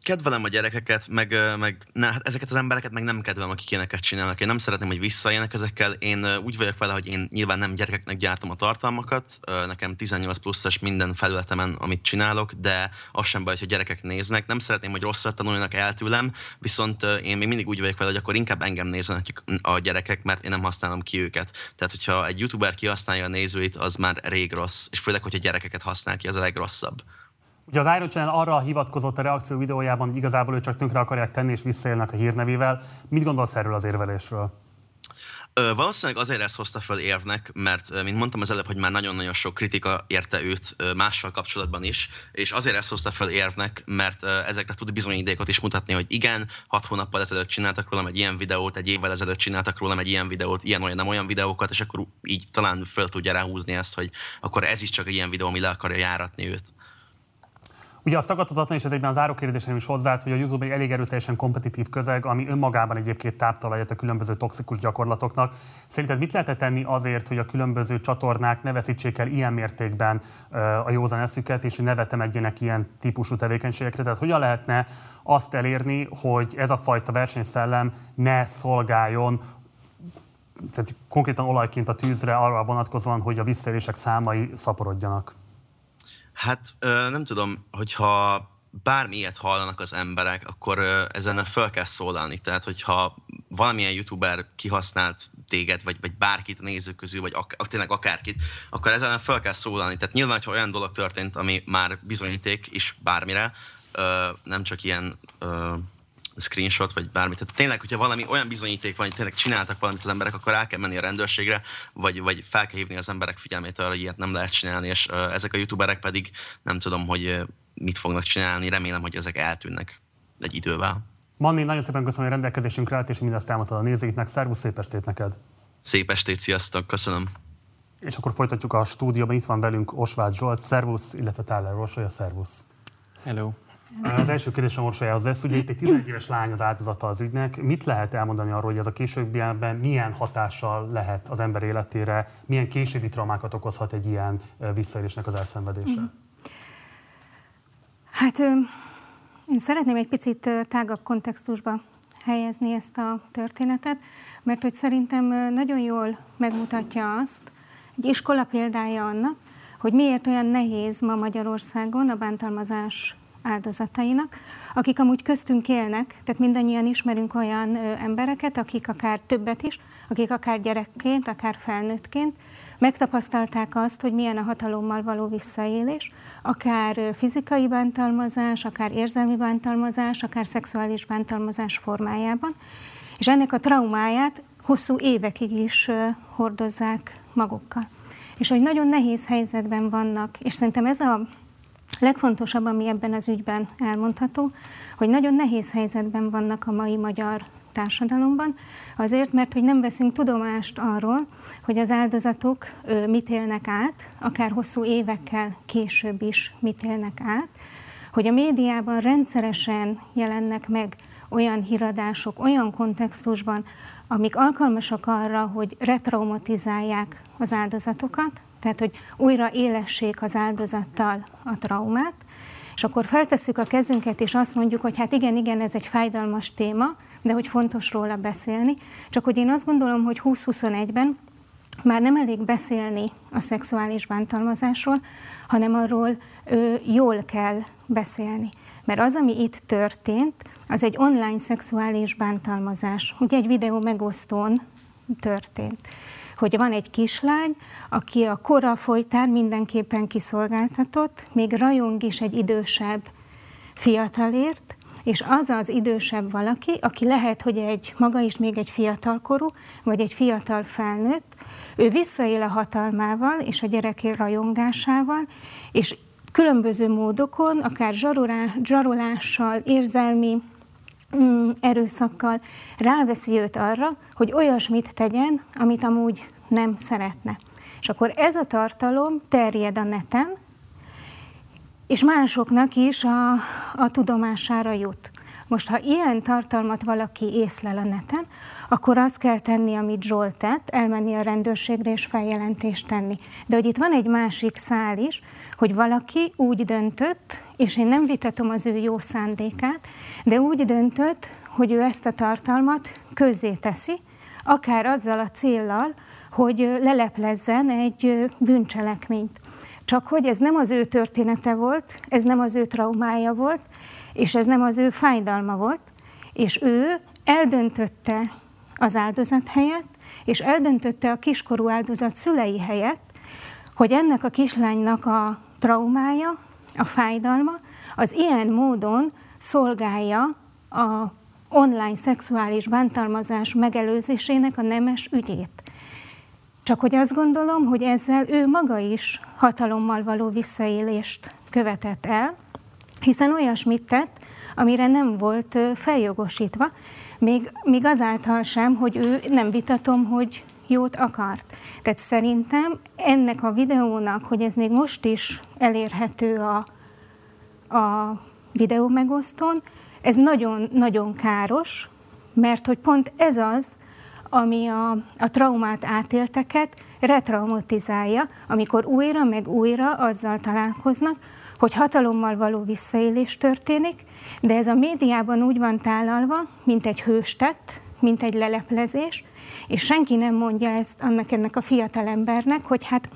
kedvelem a gyerekeket, meg, meg ne, hát ezeket az embereket meg nem kedvelem, akik ilyeneket csinálnak. Én nem szeretném, hogy visszaélnek ezekkel. Én úgy vagyok vele, hogy én nyilván nem gyerekeknek gyártom a tartalmakat. Nekem 18 pluszos minden felületemen, amit csinálok, de az sem baj, hogy gyerekek néznek. Nem szeretném, hogy rosszat tanuljanak el tőlem, viszont én még mindig úgy vagyok vele, hogy akkor inkább engem nézzenek a gyerekek, mert én nem használom ki őket. Tehát, hogyha egy youtuber kihasználja a nézőit, az már rég rossz, és főleg, hogyha gyerekeket használ ki, az a legrosszabb. Ugye az Iron Channel arra hivatkozott a reakció videójában, hogy igazából ő csak tönkre akarják tenni és visszaélnek a hírnevével. Mit gondolsz erről az érvelésről? Valószínűleg azért ezt hozta fel érvnek, mert, mint mondtam az előbb, hogy már nagyon-nagyon sok kritika érte őt mással kapcsolatban is, és azért ezt hozta fel érvnek, mert ezekre tud bizonyítékot is mutatni, hogy igen, hat hónappal ezelőtt csináltak rólam egy ilyen videót, egy évvel ezelőtt csináltak rólam egy ilyen videót, ilyen olyan nem olyan videókat, és akkor így talán föl tudja ráhúzni ezt, hogy akkor ez is csak egy ilyen videó, ami le akarja járatni őt. Ugye azt tagadhatatlan, és ez egyben az árókérdésem is hozzáállt, hogy a YouTube egy elég erőteljesen kompetitív közeg, ami önmagában egyébként táptalajat a különböző toxikus gyakorlatoknak. Szerinted mit lehet tenni azért, hogy a különböző csatornák ne veszítsék el ilyen mértékben a józan eszüket, és hogy ne vetemedjenek ilyen típusú tevékenységekre? Tehát hogyan lehetne azt elérni, hogy ez a fajta versenyszellem ne szolgáljon tehát konkrétan olajként a tűzre arra vonatkozóan, hogy a visszaélések számai szaporodjanak? Hát nem tudom, hogyha bármi ilyet hallanak az emberek, akkor ezen fel kell szólalni. Tehát, hogyha valamilyen youtuber kihasznált téged, vagy, vagy bárkit a nézők közül, vagy ak- tényleg akárkit, akkor ezen fel kell szólalni. Tehát nyilván, ha olyan dolog történt, ami már bizonyíték is bármire, nem csak ilyen screenshot, vagy bármit. Tehát tényleg, hogyha valami olyan bizonyíték van, hogy tényleg csináltak valamit az emberek, akkor el kell menni a rendőrségre, vagy, vagy fel kell hívni az emberek figyelmét arra, hogy ilyet nem lehet csinálni, és uh, ezek a youtuberek pedig nem tudom, hogy uh, mit fognak csinálni, remélem, hogy ezek eltűnnek egy idővel. Manni, nagyon szépen köszönöm, hogy rendelkezésünkre állt, és mindezt elmondtad a nézőknek. Szervusz, szép estét neked! Szép estét, sziasztok, köszönöm! És akkor folytatjuk a stúdióban. Itt van velünk Osváth Zsolt, szervusz, illetve Táler Orsolya, szervusz. Hello. Az első kérdésem Orsolyahoz lesz, ugye itt egy 11 éves lány az áldozata az ügynek. Mit lehet elmondani arról, hogy ez a későbbiekben milyen hatással lehet az ember életére, milyen későbbi traumákat okozhat egy ilyen visszaélésnek az elszenvedése? Mm. Hát én szeretném egy picit tágabb kontextusba helyezni ezt a történetet, mert hogy szerintem nagyon jól megmutatja azt, egy iskola példája annak, hogy miért olyan nehéz ma Magyarországon a bántalmazás áldozatainak, akik amúgy köztünk élnek, tehát mindannyian ismerünk olyan embereket, akik akár többet is, akik akár gyerekként, akár felnőttként megtapasztalták azt, hogy milyen a hatalommal való visszaélés, akár fizikai bántalmazás, akár érzelmi bántalmazás, akár szexuális bántalmazás formájában, és ennek a traumáját hosszú évekig is hordozzák magukkal. És hogy nagyon nehéz helyzetben vannak, és szerintem ez a legfontosabb, ami ebben az ügyben elmondható, hogy nagyon nehéz helyzetben vannak a mai magyar társadalomban, azért, mert hogy nem veszünk tudomást arról, hogy az áldozatok mit élnek át, akár hosszú évekkel később is mit élnek át, hogy a médiában rendszeresen jelennek meg olyan híradások, olyan kontextusban, amik alkalmasak arra, hogy retraumatizálják az áldozatokat, tehát hogy újra élessék az áldozattal a traumát, és akkor feltesszük a kezünket, és azt mondjuk, hogy hát igen, igen, ez egy fájdalmas téma, de hogy fontos róla beszélni. Csak hogy én azt gondolom, hogy 2021-ben már nem elég beszélni a szexuális bántalmazásról, hanem arról ö, jól kell beszélni. Mert az, ami itt történt, az egy online szexuális bántalmazás. Ugye egy videó megosztón történt hogy van egy kislány, aki a kora folytán mindenképpen kiszolgáltatott, még rajong is egy idősebb fiatalért, és az az idősebb valaki, aki lehet, hogy egy maga is még egy fiatalkorú, vagy egy fiatal felnőtt, ő visszaél a hatalmával és a gyereké rajongásával, és különböző módokon, akár zsarolással, érzelmi mm, erőszakkal ráveszi őt arra, hogy olyasmit tegyen, amit amúgy nem szeretne. És akkor ez a tartalom terjed a neten, és másoknak is a, a tudomására jut. Most, ha ilyen tartalmat valaki észlel a neten, akkor azt kell tenni, amit Zsolt tett, elmenni a rendőrségre és feljelentést tenni. De hogy itt van egy másik szál is, hogy valaki úgy döntött, és én nem vitatom az ő jó szándékát, de úgy döntött, hogy ő ezt a tartalmat közzé teszi, akár azzal a céllal, hogy leleplezzen egy bűncselekményt. Csak hogy ez nem az ő története volt, ez nem az ő traumája volt, és ez nem az ő fájdalma volt, és ő eldöntötte az áldozat helyett, és eldöntötte a kiskorú áldozat szülei helyett, hogy ennek a kislánynak a traumája, a fájdalma, az ilyen módon szolgálja a online szexuális bántalmazás megelőzésének a nemes ügyét. Csak hogy azt gondolom, hogy ezzel ő maga is hatalommal való visszaélést követett el, hiszen olyasmit tett, amire nem volt feljogosítva, még, még azáltal sem, hogy ő nem vitatom, hogy jót akart. Tehát szerintem ennek a videónak, hogy ez még most is elérhető a, a videó megosztón, ez nagyon-nagyon káros, mert hogy pont ez az, ami a, a traumát átélteket retraumatizálja, amikor újra meg újra azzal találkoznak, hogy hatalommal való visszaélés történik, de ez a médiában úgy van tálalva, mint egy hőstett, mint egy leleplezés, és senki nem mondja ezt annak ennek a fiatal embernek, hogy hát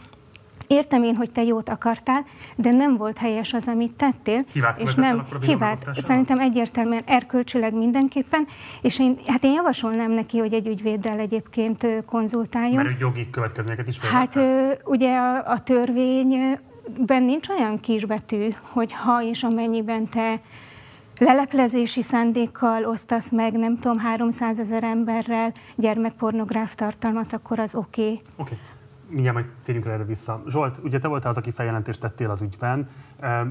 Értem én, hogy te jót akartál, de nem volt helyes az, amit tettél. Hibát és nem hibát. Szerintem egyértelműen erkölcsileg mindenképpen, és én, hát én javasolnám neki, hogy egy ügyvéddel egyébként konzultáljon. Mert jogi következményeket is Hát ugye a, a törvényben nincs olyan kisbetű, hogy ha és amennyiben te leleplezési szándékkal osztasz meg, nem tudom, 300 ezer emberrel gyermekpornográf tartalmat, akkor az oké. Okay. Okay mindjárt majd térjünk erre vissza. Zsolt, ugye te voltál az, aki feljelentést tettél az ügyben,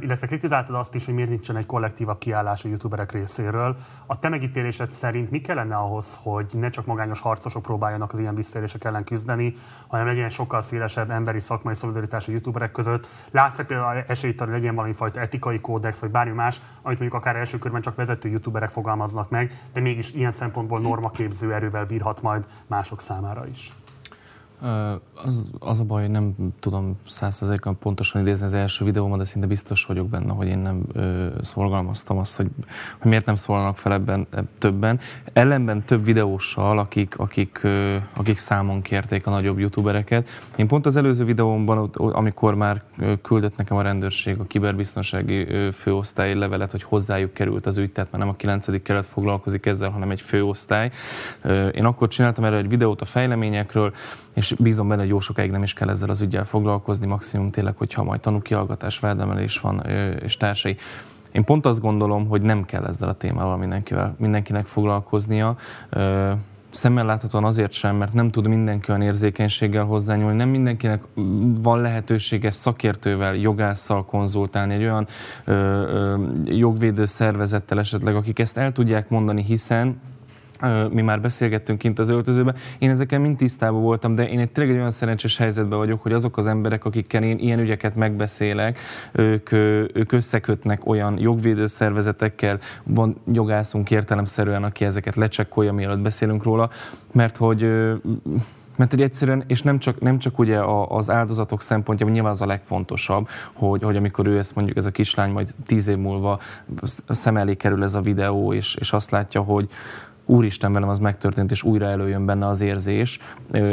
illetve kritizáltad azt is, hogy miért nincsen egy kollektívabb kiállás a youtuberek részéről. A te megítélésed szerint mi kellene ahhoz, hogy ne csak magányos harcosok próbáljanak az ilyen visszaélések ellen küzdeni, hanem legyen sokkal szélesebb emberi szakmai szolidaritás a youtuberek között? Látsz például esélyt hogy legyen valami fajta etikai kódex, vagy bármi más, amit mondjuk akár első körben csak vezető youtuberek fogalmaznak meg, de mégis ilyen szempontból normaképző erővel bírhat majd mások számára is? Az, az a baj, hogy nem tudom százszerzékon pontosan idézni az első videómat, de szinte biztos vagyok benne, hogy én nem ö, szorgalmaztam azt, hogy, hogy miért nem szólnak fel ebben többen. Ellenben több videóssal, akik, akik, ö, akik számon kérték a nagyobb youtubereket. Én pont az előző videómban, amikor már küldött nekem a rendőrség a kiberbiztonsági főosztály levelet, hogy hozzájuk került az ügy, tehát már nem a 9. kelet foglalkozik ezzel, hanem egy főosztály. Én akkor csináltam erre egy videót a fejleményekről, és bízom benne, hogy jó sokáig nem is kell ezzel az ügyel foglalkozni, maximum tényleg, hogyha majd tanúkihallgatás, vádemelés van és társai. Én pont azt gondolom, hogy nem kell ezzel a témával mindenkivel, mindenkinek foglalkoznia. Szemmel láthatóan azért sem, mert nem tud mindenki olyan érzékenységgel hozzányúlni, nem mindenkinek van lehetősége szakértővel, jogásszal konzultálni, egy olyan ö, ö, jogvédő szervezettel esetleg, akik ezt el tudják mondani, hiszen mi már beszélgettünk kint az öltözőben, én ezekkel mind tisztában voltam, de én egy tényleg egy olyan szerencsés helyzetben vagyok, hogy azok az emberek, akikkel én ilyen ügyeket megbeszélek, ők, ők összekötnek olyan jogvédő szervezetekkel, van jogászunk értelemszerűen, aki ezeket lecsekkolja, mielőtt beszélünk róla, mert hogy mert hogy egyszerűen, és nem csak, nem csak ugye az áldozatok szempontjából, nyilván az a legfontosabb, hogy, hogy amikor ő ezt mondjuk ez a kislány majd tíz év múlva szem elé kerül ez a videó, és, és azt látja, hogy, úristen velem az megtörtént, és újra előjön benne az érzés.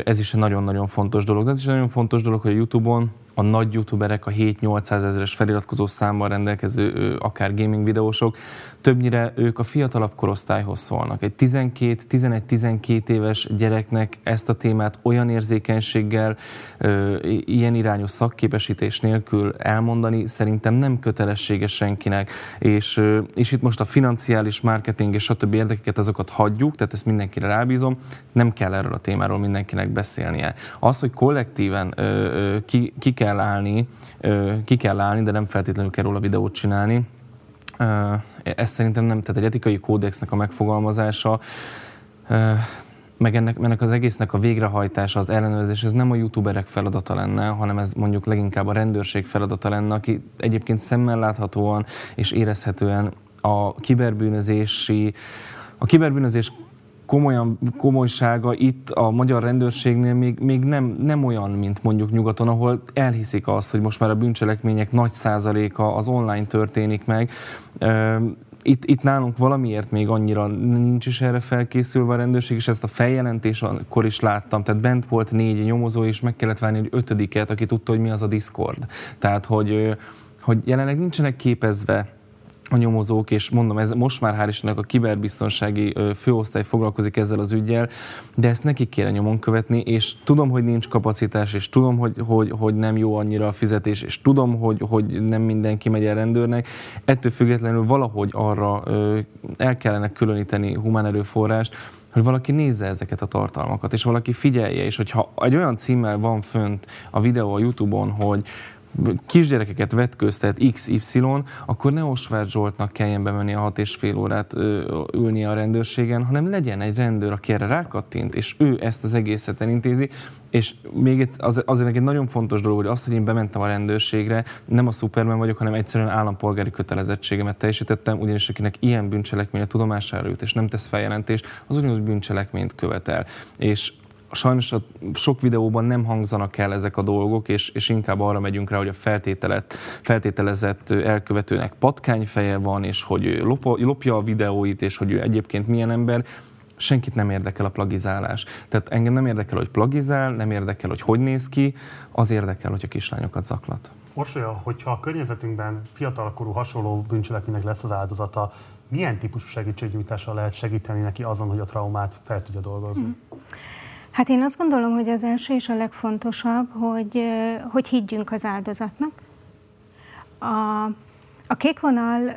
Ez is egy nagyon-nagyon fontos dolog. De ez is egy nagyon fontos dolog, hogy a Youtube-on a nagy youtuberek, a 7-800 ezeres feliratkozó számmal rendelkező akár gaming videósok, többnyire ők a fiatalabb korosztályhoz szólnak. Egy 12-11-12 éves gyereknek ezt a témát olyan érzékenységgel, ilyen irányú szakképesítés nélkül elmondani szerintem nem kötelessége senkinek. És, és itt most a financiális marketing és stb. érdekeket azokat hagyjuk, tehát ezt mindenkire rábízom, nem kell erről a témáról mindenkinek beszélnie. Az, hogy kollektíven ki, ki kell állni, ki kell állni, de nem feltétlenül kell róla videót csinálni. Ez szerintem nem, tehát egy etikai kódexnek a megfogalmazása, meg ennek, ennek az egésznek a végrehajtása, az ellenőrzés, ez nem a youtuberek feladata lenne, hanem ez mondjuk leginkább a rendőrség feladata lenne, aki egyébként szemmel láthatóan és érezhetően a kiberbűnözési a kiberbűnözés komolyan, komolysága itt a magyar rendőrségnél még, még nem, nem olyan, mint mondjuk nyugaton, ahol elhiszik azt, hogy most már a bűncselekmények nagy százaléka az online történik meg. Itt, itt nálunk valamiért még annyira nincs is erre felkészülve a rendőrség, és ezt a feljelentés akkor is láttam. Tehát bent volt négy nyomozó, és meg kellett várni egy ötödiket, aki tudta, hogy mi az a Discord. Tehát, hogy, hogy jelenleg nincsenek képezve a nyomozók, és mondom, ez most már hál' Istennek a kiberbiztonsági főosztály foglalkozik ezzel az ügyel, de ezt nekik kéne nyomon követni, és tudom, hogy nincs kapacitás, és tudom, hogy, hogy, hogy nem jó annyira a fizetés, és tudom, hogy, hogy nem mindenki megy el rendőrnek. Ettől függetlenül valahogy arra el kellene különíteni humán erőforrást, hogy valaki nézze ezeket a tartalmakat, és valaki figyelje, és hogyha egy olyan címmel van fönt a videó a Youtube-on, hogy kisgyerekeket vetköztet XY, akkor ne Osvár Zsoltnak kelljen bemenni a hat és fél órát ülni a rendőrségen, hanem legyen egy rendőr, aki erre rákattint, és ő ezt az egészet elintézi, és még az, azért egy nagyon fontos dolog, hogy azt, hogy én bementem a rendőrségre, nem a szupermen vagyok, hanem egyszerűen állampolgári kötelezettségemet teljesítettem, ugyanis akinek ilyen bűncselekmény a tudomására jut, és nem tesz feljelentést, az ugyanúgy bűncselekményt követel. És sajnos a sok videóban nem hangzanak el ezek a dolgok, és, és inkább arra megyünk rá, hogy a feltételet, feltételezett elkövetőnek patkányfeje van, és hogy lop, lopja a videóit, és hogy ő egyébként milyen ember, senkit nem érdekel a plagizálás. Tehát engem nem érdekel, hogy plagizál, nem érdekel, hogy hogy néz ki, az érdekel, hogy a kislányokat zaklat. Orsolya, hogyha a környezetünkben fiatalkorú hasonló bűncselekménynek lesz az áldozata, milyen típusú segítségnyújtással lehet segíteni neki azon, hogy a traumát fel tudja dolgozni? Hmm. Hát én azt gondolom, hogy az első és a legfontosabb, hogy, hogy higgyünk az áldozatnak. A, a kék vonal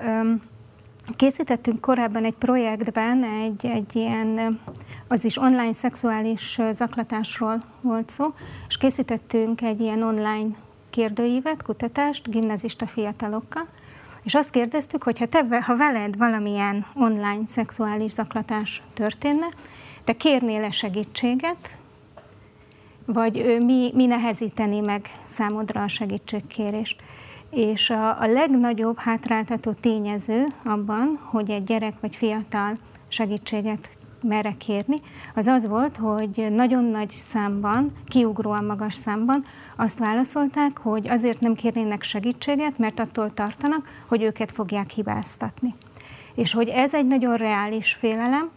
készítettünk korábban egy projektben egy, egy ilyen, az is online szexuális zaklatásról volt szó, és készítettünk egy ilyen online kérdőívet, kutatást gimnazista fiatalokkal, és azt kérdeztük, hogy ha, te, ha veled valamilyen online szexuális zaklatás történne, te kérnél-e segítséget, vagy mi, mi nehezíteni meg számodra a segítségkérést. És a, a legnagyobb hátráltató tényező abban, hogy egy gyerek vagy fiatal segítséget merre kérni, az az volt, hogy nagyon nagy számban, kiugróan magas számban azt válaszolták, hogy azért nem kérnének segítséget, mert attól tartanak, hogy őket fogják hibáztatni. És hogy ez egy nagyon reális félelem,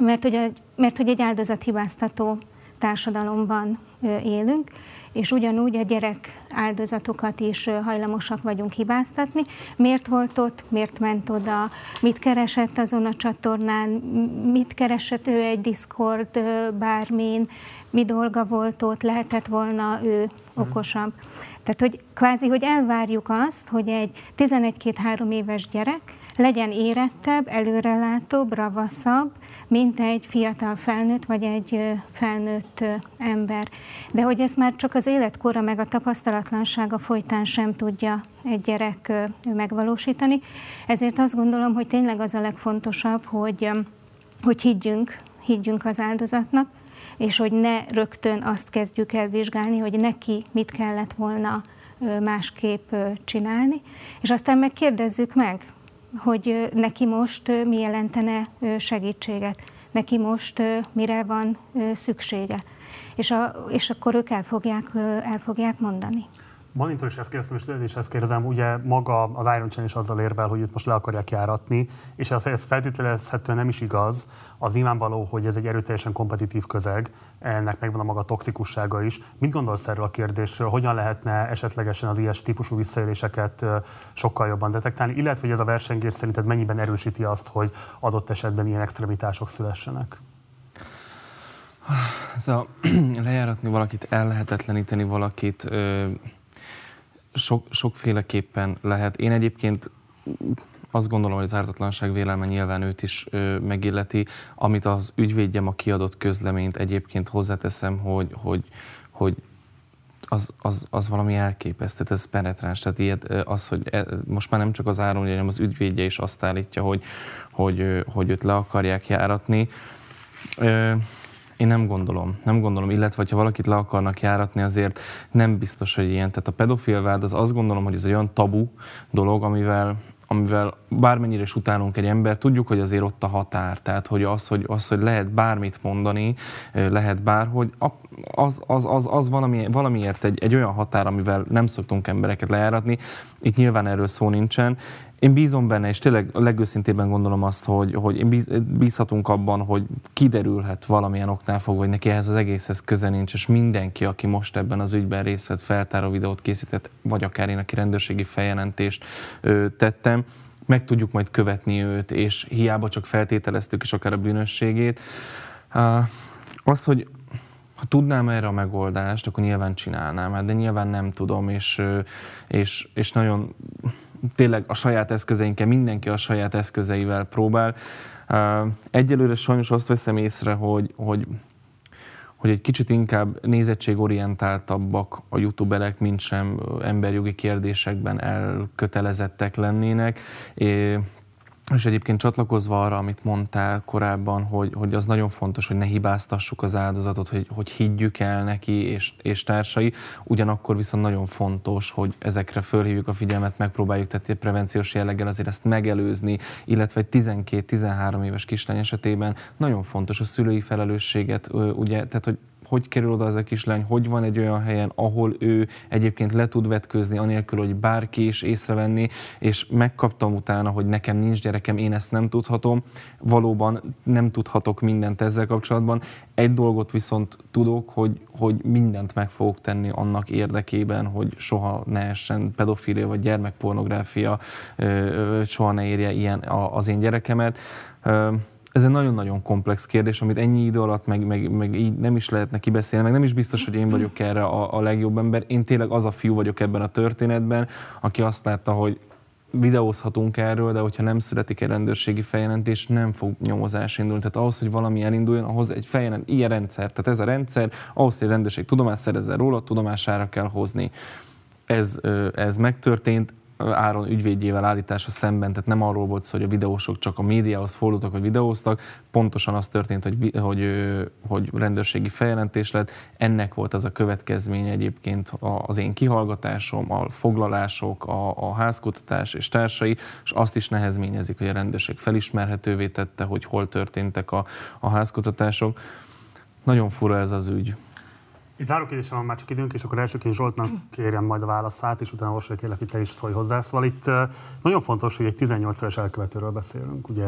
mert hogy, mert hogy egy áldozathibáztató társadalomban élünk, és ugyanúgy a gyerek áldozatokat is hajlamosak vagyunk hibáztatni. Miért volt ott, miért ment oda, mit keresett azon a csatornán, mit keresett ő egy Discord bármin, mi dolga volt ott, lehetett volna ő okosabb. Tehát, hogy kvázi, hogy elvárjuk azt, hogy egy 11-2-3 éves gyerek legyen érettebb, előrelátóbb, ravaszabb, mint egy fiatal felnőtt vagy egy felnőtt ember. De hogy ez már csak az életkora meg a tapasztalatlansága folytán sem tudja egy gyerek megvalósítani. Ezért azt gondolom, hogy tényleg az a legfontosabb, hogy, hogy higgyünk, higgyünk az áldozatnak, és hogy ne rögtön azt kezdjük el vizsgálni, hogy neki mit kellett volna másképp csinálni, és aztán megkérdezzük meg, hogy neki most mi jelentene segítséget, neki most mire van szüksége. És, a, és akkor ők el fogják, el fogják mondani. Manintól is ezt kérdeztem, és tőled is ezt kérdezem, ugye maga az Iron Chain is azzal érvel, hogy itt most le akarják járatni, és hogy ez feltételezhetően nem is igaz, az nyilvánvaló, hogy ez egy erőteljesen kompetitív közeg, ennek megvan a maga toxikussága is. Mit gondolsz erről a kérdésről? Hogyan lehetne esetlegesen az ilyes típusú visszaéléseket sokkal jobban detektálni, illetve hogy ez a versengés szerinted mennyiben erősíti azt, hogy adott esetben ilyen extremitások szülessenek? Ez a lejáratni valakit, ellehetetleníteni valakit, sok, sokféleképpen lehet. Én egyébként azt gondolom, hogy az ártatlanság vélelme nyilván őt is ö, megilleti. Amit az ügyvédjem a kiadott közleményt egyébként hozzáteszem, hogy, hogy, hogy az, az, az valami elképesztő, ez penetráns. Tehát ilyet, az, hogy e, most már nem csak az áron, hanem az ügyvédje is azt állítja, hogy, hogy, hogy őt le akarják járatni. Ö, én nem gondolom, nem gondolom, illetve ha valakit le akarnak járatni, azért nem biztos, hogy ilyen. Tehát a pedofil vád, az azt gondolom, hogy ez egy olyan tabu dolog, amivel, amivel bármennyire is utálunk egy ember, tudjuk, hogy azért ott a határ. Tehát, hogy az, hogy, az, hogy lehet bármit mondani, lehet bárhogy, az, az, az, az valami, valamiért egy, egy olyan határ, amivel nem szoktunk embereket lejáratni. Itt nyilván erről szó nincsen. Én bízom benne, és tényleg a legőszintébben gondolom azt, hogy, hogy én bíz, bízhatunk abban, hogy kiderülhet valamilyen oknál fogva, hogy neki ehhez az egészhez köze nincs, és mindenki, aki most ebben az ügyben részt vett, feltáró videót készített, vagy akár én, aki rendőrségi feljelentést ö, tettem, meg tudjuk majd követni őt, és hiába csak feltételeztük is akár a bűnösségét. Az, hogy ha tudnám erre a megoldást, akkor nyilván csinálnám, hát de nyilván nem tudom, és, és, és nagyon tényleg a saját eszközeinkkel, mindenki a saját eszközeivel próbál. Egyelőre sajnos azt veszem észre, hogy, hogy hogy egy kicsit inkább nézettségorientáltabbak a youtuberek, mint sem emberjogi kérdésekben elkötelezettek lennének. És egyébként csatlakozva arra, amit mondtál korábban, hogy, hogy az nagyon fontos, hogy ne hibáztassuk az áldozatot, hogy, hogy higgyük el neki és, és társai, ugyanakkor viszont nagyon fontos, hogy ezekre fölhívjuk a figyelmet, megpróbáljuk tehát prevenciós jelleggel azért ezt megelőzni, illetve egy 12-13 éves kislány esetében nagyon fontos a szülői felelősséget, ugye, tehát hogy hogy kerül oda ez a kislány, hogy van egy olyan helyen, ahol ő egyébként le tud vetkőzni, anélkül, hogy bárki is észrevenni, és megkaptam utána, hogy nekem nincs gyerekem, én ezt nem tudhatom. Valóban nem tudhatok mindent ezzel kapcsolatban. Egy dolgot viszont tudok, hogy, hogy mindent meg fogok tenni annak érdekében, hogy soha ne essen pedofilia vagy gyermekpornográfia, soha ne érje ilyen az én gyerekemet ez egy nagyon-nagyon komplex kérdés, amit ennyi idő alatt meg, meg, meg így nem is lehetne kibeszélni, meg nem is biztos, hogy én vagyok erre a, a legjobb ember. Én tényleg az a fiú vagyok ebben a történetben, aki azt látta, hogy videózhatunk erről, de hogyha nem születik egy rendőrségi feljelentés, nem fog nyomozás indulni. Tehát ahhoz, hogy valami elinduljon, ahhoz egy feljelent, ilyen rendszer, tehát ez a rendszer, ahhoz, hogy a rendőrség tudomást szerezzen róla, tudomására kell hozni. Ez, ez megtörtént, Áron ügyvédjével állítása szemben, tehát nem arról volt szó, hogy a videósok csak a médiához fordultak, vagy videóztak, pontosan az történt, hogy, hogy, hogy rendőrségi feljelentés lett. Ennek volt az a következménye egyébként az én kihallgatásom, a foglalások, a, a házkutatás és társai, és azt is nehezményezik, hogy a rendőrség felismerhetővé tette, hogy hol történtek a, a házkutatások. Nagyon fura ez az ügy. Itt záró kérdésem van már csak időnk, és akkor elsőként Zsoltnak kérjem majd a válaszát, és utána Orsolya kérlek, hogy te is szólj hozzá. Szóval itt nagyon fontos, hogy egy 18 éves elkövetőről beszélünk, ugye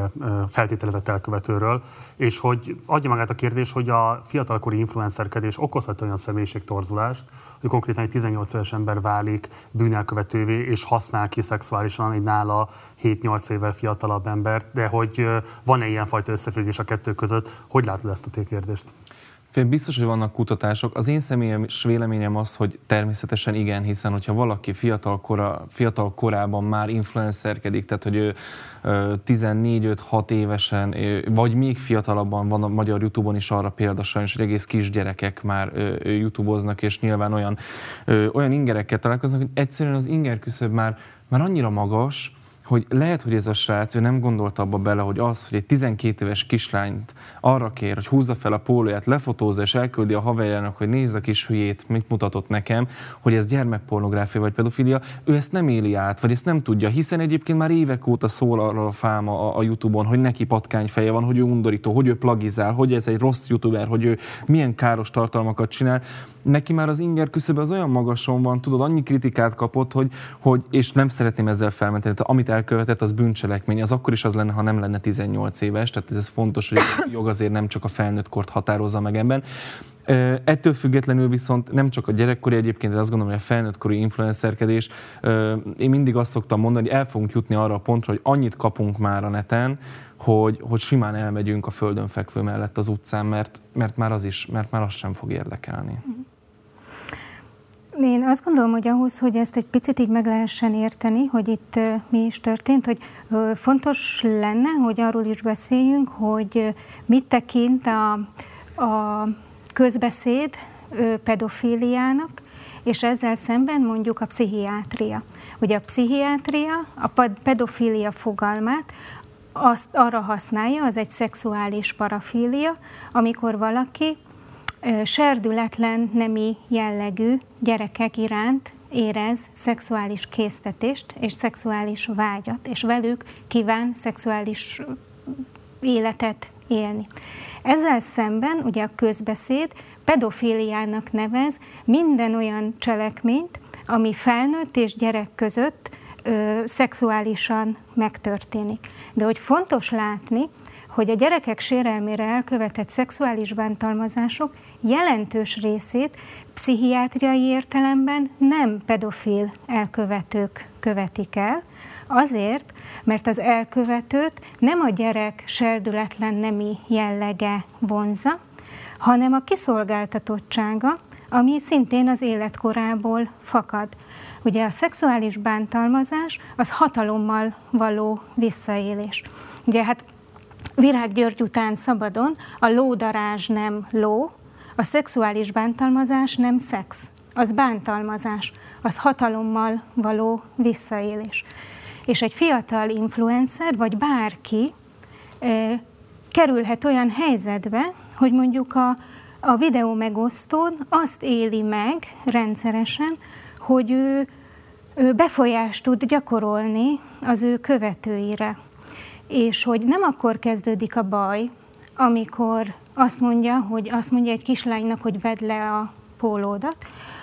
feltételezett elkövetőről, és hogy adja magát a kérdés, hogy a fiatalkori influencerkedés okozhat olyan személyiségtorzulást, hogy konkrétan egy 18 éves ember válik bűnelkövetővé, és használ ki szexuálisan egy nála 7-8 évvel fiatalabb embert, de hogy van-e ilyenfajta összefüggés a kettő között? Hogy látod ezt a kérdést? Biztos, hogy vannak kutatások. Az én személyes véleményem az, hogy természetesen igen, hiszen hogyha valaki fiatal, kora, fiatal korában már influencerkedik, tehát hogy ő 14-5-6 évesen, vagy még fiatalabban van a magyar YouTube-on is arra példa sajnos, hogy egész kisgyerekek már YouTube-oznak, és nyilván olyan, olyan ingerekkel találkoznak, hogy egyszerűen az inger küszöb már, már annyira magas, hogy lehet, hogy ez a srác, ő nem gondolta abba bele, hogy az, hogy egy 12 éves kislányt arra kér, hogy húzza fel a pólóját, lefotózza és elküldi a haverjának, hogy nézd a kis hülyét, mit mutatott nekem, hogy ez gyermekpornográfia vagy pedofilia, ő ezt nem éli át, vagy ezt nem tudja, hiszen egyébként már évek óta szól arra a fáma a, a YouTube-on, hogy neki patkányfeje van, hogy ő undorító, hogy ő plagizál, hogy ez egy rossz youtuber, hogy ő milyen káros tartalmakat csinál. Neki már az inger küszöbe az olyan magason van, tudod, annyi kritikát kapott, hogy, hogy és nem szeretném ezzel felmenteni, amit elkövetett, az bűncselekmény, az akkor is az lenne, ha nem lenne 18 éves, tehát ez fontos, hogy a jog azért nem csak a felnőtt kort határozza meg ebben. Ettől függetlenül viszont nem csak a gyerekkori egyébként, de azt gondolom, hogy a felnőttkori influencerkedés, én mindig azt szoktam mondani, hogy el fogunk jutni arra a pontra, hogy annyit kapunk már a neten, hogy, hogy simán elmegyünk a földön fekvő mellett az utcán, mert, mert, már, az is, mert már az sem fog érdekelni. Én azt gondolom, hogy ahhoz, hogy ezt egy picit így meg lehessen érteni, hogy itt mi is történt, hogy fontos lenne, hogy arról is beszéljünk, hogy mit tekint a, a közbeszéd pedofíliának, és ezzel szemben mondjuk a pszichiátria. Ugye a pszichiátria a pedofília fogalmát azt arra használja, az egy szexuális parafília, amikor valaki serdületlen nemi jellegű gyerekek iránt érez szexuális késztetést és szexuális vágyat, és velük kíván szexuális életet élni. Ezzel szemben ugye a közbeszéd pedofíliának nevez minden olyan cselekményt, ami felnőtt és gyerek között ö, szexuálisan megtörténik. De hogy fontos látni, hogy a gyerekek sérelmére elkövetett szexuális bántalmazások jelentős részét pszichiátriai értelemben nem pedofil elkövetők követik el. Azért, mert az elkövetőt nem a gyerek serdületlen nemi jellege vonza, hanem a kiszolgáltatottsága, ami szintén az életkorából fakad. Ugye a szexuális bántalmazás az hatalommal való visszaélés. Ugye hát Virág György után szabadon a lódarázs nem ló, a szexuális bántalmazás nem szex, az bántalmazás, az hatalommal való visszaélés. És egy fiatal influencer, vagy bárki e, kerülhet olyan helyzetbe, hogy mondjuk a, a videó megosztón azt éli meg rendszeresen, hogy ő, ő befolyást tud gyakorolni az ő követőire. És hogy nem akkor kezdődik a baj, amikor azt mondja, hogy azt mondja egy kislánynak, hogy vedd le a pólódat,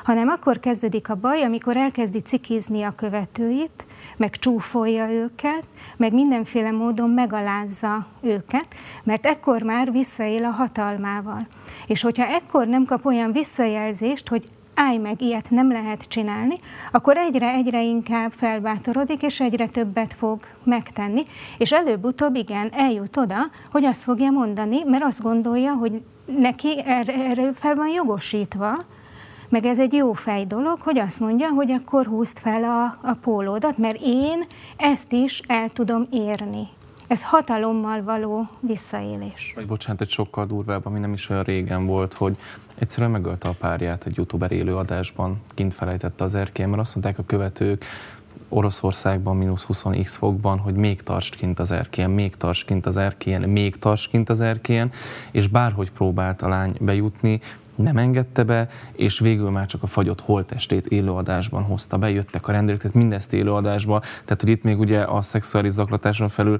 hanem akkor kezdődik a baj, amikor elkezdi cikizni a követőit, meg csúfolja őket, meg mindenféle módon megalázza őket, mert ekkor már visszaél a hatalmával. És hogyha ekkor nem kap olyan visszajelzést, hogy állj meg, ilyet nem lehet csinálni, akkor egyre-egyre inkább felbátorodik, és egyre többet fog megtenni, és előbb-utóbb igen, eljut oda, hogy azt fogja mondani, mert azt gondolja, hogy neki erre, fel van jogosítva, meg ez egy jó fej dolog, hogy azt mondja, hogy akkor húzd fel a, a pólódat, mert én ezt is el tudom érni. Ez hatalommal való visszaélés. Vagy bocsánat, egy sokkal durvább, ami nem is olyan régen volt, hogy egyszerűen megölte a párját egy youtuber élő adásban, kint felejtette az erkélyen, mert azt mondták a követők, Oroszországban mínusz 20x fokban, hogy még tartsd kint az erkélyen, még tartsd kint az erkélyen, még tartsd kint az erkélyen, és bárhogy próbált a lány bejutni, nem engedte be, és végül már csak a fagyott holtestét élőadásban hozta be, jöttek a rendőrök, tehát mindezt élőadásban, tehát hogy itt még ugye a szexuális zaklatáson felül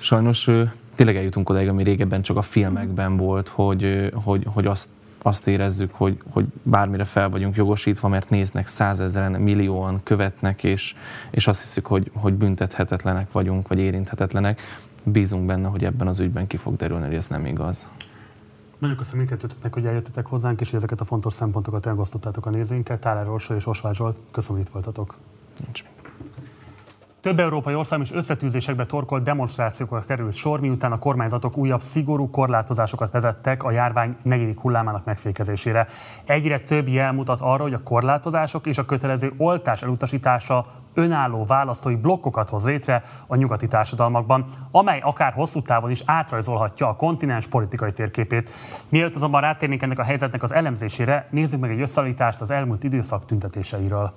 sajnos tényleg eljutunk odáig, ami régebben csak a filmekben volt, hogy, hogy, hogy azt azt érezzük, hogy, hogy bármire fel vagyunk jogosítva, mert néznek százezeren, millióan követnek, és, és azt hiszük, hogy, hogy büntethetetlenek vagyunk, vagy érinthetetlenek. Bízunk benne, hogy ebben az ügyben ki fog derülni, hogy ez nem igaz. Nagyon köszönöm mindkettőtöknek, hogy eljöttetek hozzánk, és hogy ezeket a fontos szempontokat elgosztottátok a nézőinkkel. Tálár Orsa és Osvágy Zsolt, köszönöm, hogy itt voltatok. Nincs több európai ország is összetűzésekbe torkolt demonstrációkra került sor, miután a kormányzatok újabb szigorú korlátozásokat vezettek a járvány negyedik hullámának megfékezésére. Egyre több jel mutat arra, hogy a korlátozások és a kötelező oltás elutasítása önálló választói blokkokat hoz létre a nyugati társadalmakban, amely akár hosszú távon is átrajzolhatja a kontinens politikai térképét. Mielőtt azonban rátérnénk ennek a helyzetnek az elemzésére, nézzük meg egy összeállítást az elmúlt időszak tüntetéseiről.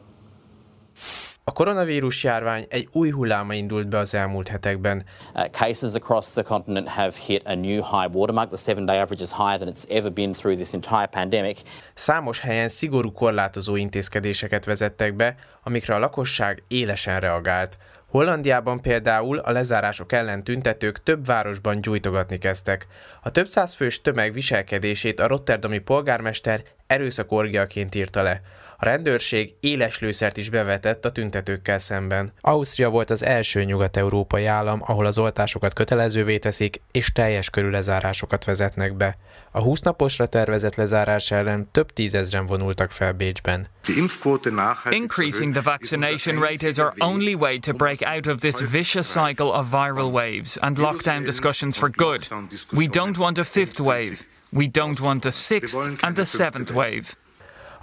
A koronavírus járvány egy új hulláma indult be az elmúlt hetekben. Uh, cases across the continent have hit a new high watermark. The seven-day average is higher than it's ever been through this entire pandemic. Számos helyen szigorú korlátozó intézkedéseket vezettek be, amikre a lakosság élesen reagált. Hollandiában például a lezárások ellen tüntetők több városban gyújtogatni kezdtek. A több száz fős tömeg viselkedését a rotterdami polgármester erőszakorgiaként írta le. A rendőrség éles lőszert is bevetett a tüntetőkkel szemben. Ausztria volt az első nyugat-európai állam, ahol az oltásokat kötelezővé teszik, és teljes körű lezárásokat vezetnek be. A 20 naposra tervezett lezárás ellen több tízezren vonultak fel Bécsben. Increasing the vaccination rate is our only way to break out of this vicious cycle of viral waves and lockdown discussions for good. We don't want a fifth wave. We don't want a sixth and a seventh wave.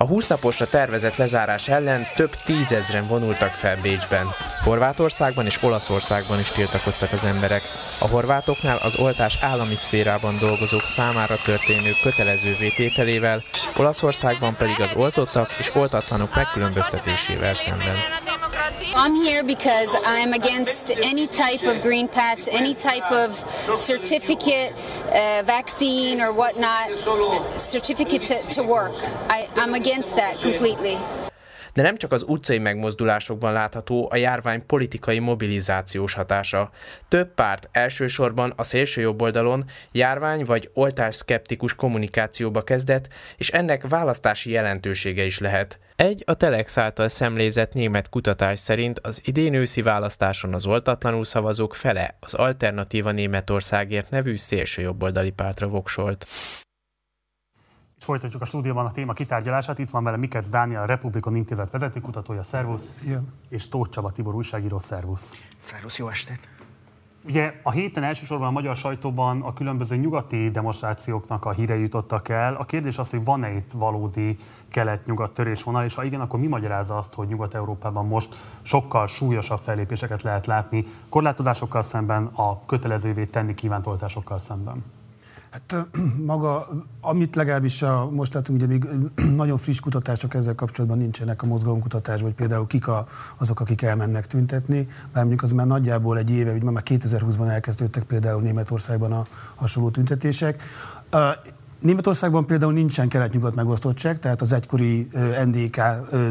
A 20 naposra tervezett lezárás ellen több tízezren vonultak fel Bécsben. Horvátországban és Olaszországban is tiltakoztak az emberek. A horvátoknál az oltás állami szférában dolgozók számára történő kötelező vétételével, Olaszországban pedig az oltottak és oltatlanok megkülönböztetésével szemben. I'm here because I'm against any type of green pass, any type of certificate, uh, vaccine or whatnot, certificate to, to work. I, I'm against that completely. De nem csak az utcai megmozdulásokban látható a járvány politikai mobilizációs hatása. Több párt elsősorban a szélső jobb oldalon járvány vagy oltás szkeptikus kommunikációba kezdett, és ennek választási jelentősége is lehet. Egy a Telex által szemlézett német kutatás szerint az idén őszi választáson az oltatlanul szavazók fele az Alternatíva Németországért nevű szélsőjobboldali pártra voksolt. És folytatjuk a stúdióban a téma kitárgyalását. Itt van vele Mikec Dániel, a Republikon Intézet vezetőkutatója, szervusz. Szia. És Tóth Csaba Tibor újságíró, szervusz. Szervusz, jó estét. Ugye a héten elsősorban a magyar sajtóban a különböző nyugati demonstrációknak a hírei jutottak el. A kérdés az, hogy van-e itt valódi kelet-nyugat törésvonal, és ha igen, akkor mi magyarázza azt, hogy Nyugat-Európában most sokkal súlyosabb fellépéseket lehet látni korlátozásokkal szemben, a kötelezővé tenni kívánt oltásokkal szemben? Hát maga, amit legalábbis a, most látunk, ugye még nagyon friss kutatások ezzel kapcsolatban nincsenek a mozgalomkutatásban, hogy például kik a, azok, akik elmennek tüntetni, bár mondjuk az már nagyjából egy éve, hogy már 2020-ban elkezdődtek például Németországban a hasonló tüntetések. Németországban például nincsen kelet-nyugat megosztottság, tehát az egykori NDK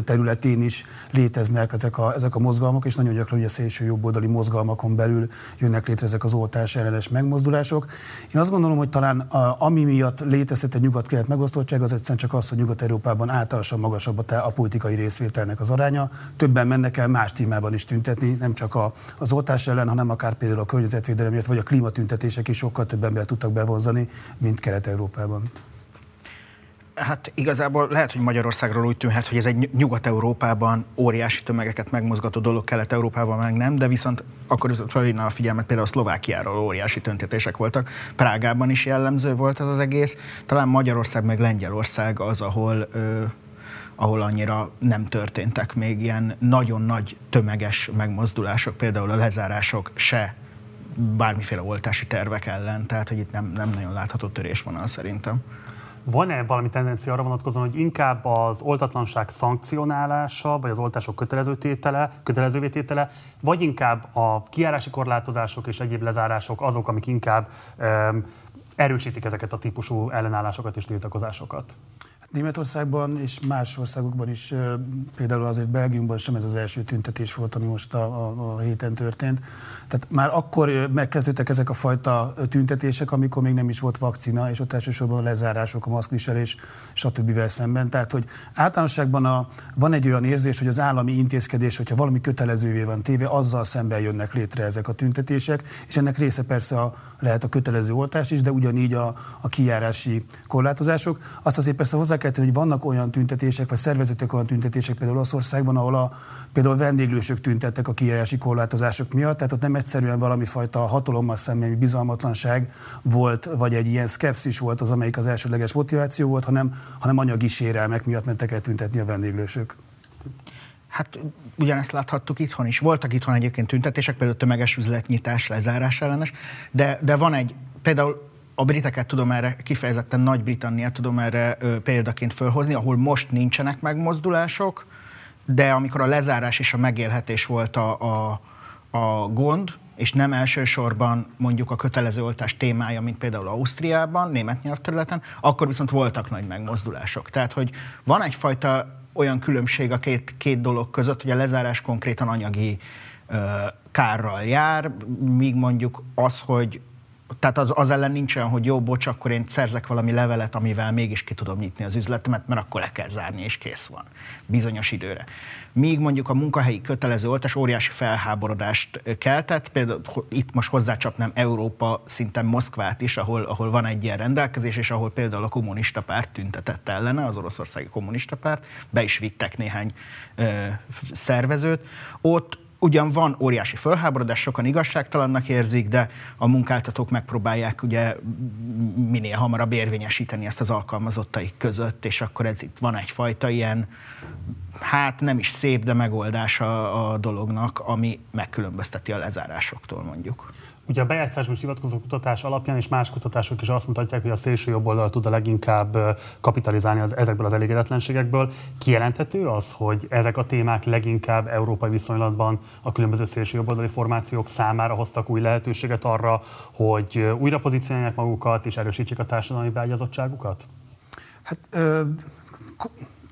területén is léteznek ezek a, ezek a mozgalmak, és nagyon gyakran a szélső jobboldali mozgalmakon belül jönnek létre ezek az oltás ellenes megmozdulások. Én azt gondolom, hogy talán a, ami miatt létezhet egy nyugat-kelet megosztottság, az egyszerűen csak az, hogy Nyugat-Európában általánosan magasabb a, a politikai részvételnek az aránya. Többen mennek el más témában is tüntetni, nem csak a, az oltás ellen, hanem akár például a környezetvédelemért, vagy a klímatüntetések is sokkal több embert tudtak bevonzani, mint Kelet-Európában. Hát igazából lehet, hogy Magyarországról úgy tűnhet, hogy ez egy Nyugat-Európában óriási tömegeket megmozgató dolog, Kelet-Európában meg nem, de viszont akkor felhívna a figyelmet például a Szlovákiáról óriási tüntetések voltak. Prágában is jellemző volt ez az egész. Talán Magyarország meg Lengyelország az, ahol ö, ahol annyira nem történtek még ilyen nagyon nagy tömeges megmozdulások, például a lezárások se bármiféle oltási tervek ellen, tehát hogy itt nem, nem nagyon látható törésvonal szerintem. Van-e valami tendencia arra vonatkozóan, hogy inkább az oltatlanság szankcionálása, vagy az oltások kötelező tétele, kötelezővé tétele, vagy inkább a kiárási korlátozások és egyéb lezárások azok, amik inkább um, erősítik ezeket a típusú ellenállásokat és tiltakozásokat? Németországban és más országokban is, például azért Belgiumban sem ez az első tüntetés volt, ami most a, a, a héten történt. Tehát már akkor megkezdődtek ezek a fajta tüntetések, amikor még nem is volt vakcina, és ott elsősorban a lezárások, a maszkviselés, stb. szemben. Tehát, hogy általánosságban a, van egy olyan érzés, hogy az állami intézkedés, hogyha valami kötelezővé van téve, azzal szemben jönnek létre ezek a tüntetések, és ennek része persze a, lehet a kötelező oltás is, de ugyanígy a, a kijárási korlátozások. Azt azért persze hozzá kell tenni, hogy vannak olyan tüntetések, vagy szervezetek olyan tüntetések például Olaszországban, ahol a, például vendéglősök tüntettek a kijárási korlátozások miatt, tehát ott nem egyszerűen valami fajta hatalommal szemben bizalmatlanság volt, vagy egy ilyen szkepszis volt az, amelyik az elsődleges motiváció volt, hanem, hanem anyagi sérelmek miatt mentek el tüntetni a vendéglősök. Hát ugyanezt láthattuk itthon is. Voltak itthon egyébként tüntetések, például tömeges üzletnyitás, lezárás ellenes, de, de van egy, például a briteket tudom erre, kifejezetten Nagy-Britanniát tudom erre ö, példaként fölhozni, ahol most nincsenek megmozdulások, de amikor a lezárás és a megélhetés volt a, a, a gond, és nem elsősorban mondjuk a kötelező oltás témája, mint például Ausztriában, német nyelvterületen, akkor viszont voltak nagy megmozdulások. Tehát, hogy van egyfajta olyan különbség a két, két dolog között, hogy a lezárás konkrétan anyagi ö, kárral jár, míg mondjuk az, hogy tehát az, az ellen nincs olyan, hogy jó, bocs, akkor én szerzek valami levelet, amivel mégis ki tudom nyitni az üzletemet, mert akkor le kell zárni, és kész van. Bizonyos időre. Míg mondjuk a munkahelyi kötelező oltás óriási felháborodást keltett, például itt most hozzácsapnám Európa szinten Moszkvát is, ahol, ahol van egy ilyen rendelkezés, és ahol például a kommunista párt tüntetett ellene, az oroszországi kommunista párt, be is vittek néhány ö, szervezőt. Ott ugyan van óriási fölháborodás, sokan igazságtalannak érzik, de a munkáltatók megpróbálják ugye minél hamarabb érvényesíteni ezt az alkalmazottaik között, és akkor ez itt van egyfajta ilyen, hát nem is szép, de megoldása a dolognak, ami megkülönbözteti a lezárásoktól mondjuk. Ugye a bejátszásban is hivatkozó kutatás alapján és más kutatások is azt mutatják, hogy a szélső jobb oldal tud a leginkább kapitalizálni az, ezekből az elégedetlenségekből. Kijelenthető az, hogy ezek a témák leginkább európai viszonylatban a különböző szélső jobboldali formációk számára hoztak új lehetőséget arra, hogy újra pozícionálják magukat és erősítsék a társadalmi beágyazottságukat? Hát ö,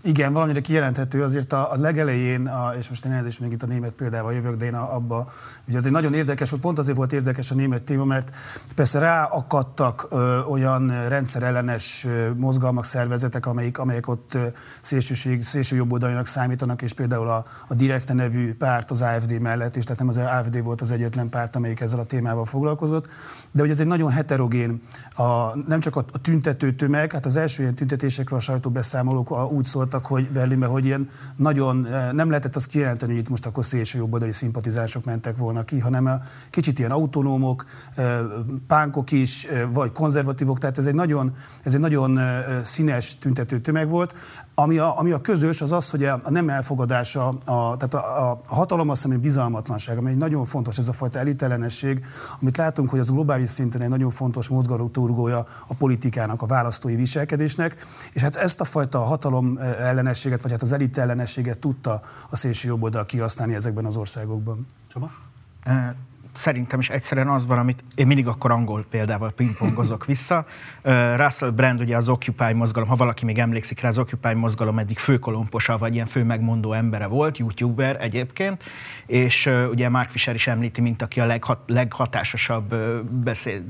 Igen, valamire kijelenthető azért a, a legelején, a, és most én elnézést itt a német példával jövök, de én a, abba, ugye azért nagyon érdekes volt, pont azért volt érdekes a német téma, mert persze ráakadtak ö, olyan rendszerellenes mozgalmak, szervezetek, amelyik, amelyek ott ö, szélsőség, szélső jobboldalinak számítanak, és például a, a Direkte nevű párt az AFD mellett, és tehát nem az AFD volt az egyetlen párt, amelyik ezzel a témával foglalkozott, de hogy ez egy nagyon heterogén, a, nem csak a, a tüntető tömeg, hát az első ilyen tüntetésekről a sajtóbeszámolók úgy szóltak, hogy Berlinben, hogy ilyen nagyon nem lehetett azt kijelenteni, hogy itt most akkor szélső jobboldali szimpatizások mentek volna ki, hanem a kicsit ilyen autonómok, pánkok is, vagy konzervatívok, tehát ez egy nagyon, ez egy nagyon színes tüntető tömeg volt. Ami a, ami a közös, az az, hogy a, a nem elfogadása, a, tehát a, a hatalom azt hiszem, bizalmatlanság, ami egy nagyon fontos, ez a fajta elitellenesség, amit látunk, hogy az globális szinten egy nagyon fontos mozgatóturgója a politikának, a választói viselkedésnek, és hát ezt a fajta hatalom ellenességet, vagy hát az elit ellenességet tudta a szélső jobboldal kihasználni ezekben az országokban. Csaba? Szerintem is egyszerűen az van, amit én mindig akkor angol példával pingpongozok vissza. Russell Brand, ugye az Occupy mozgalom, ha valaki még emlékszik rá, az Occupy mozgalom eddig főkolomposa, vagy ilyen fő megmondó embere volt, youtuber egyébként, és ugye Mark Fisher is említi, mint aki a leghat, leghatásosabb beszéd,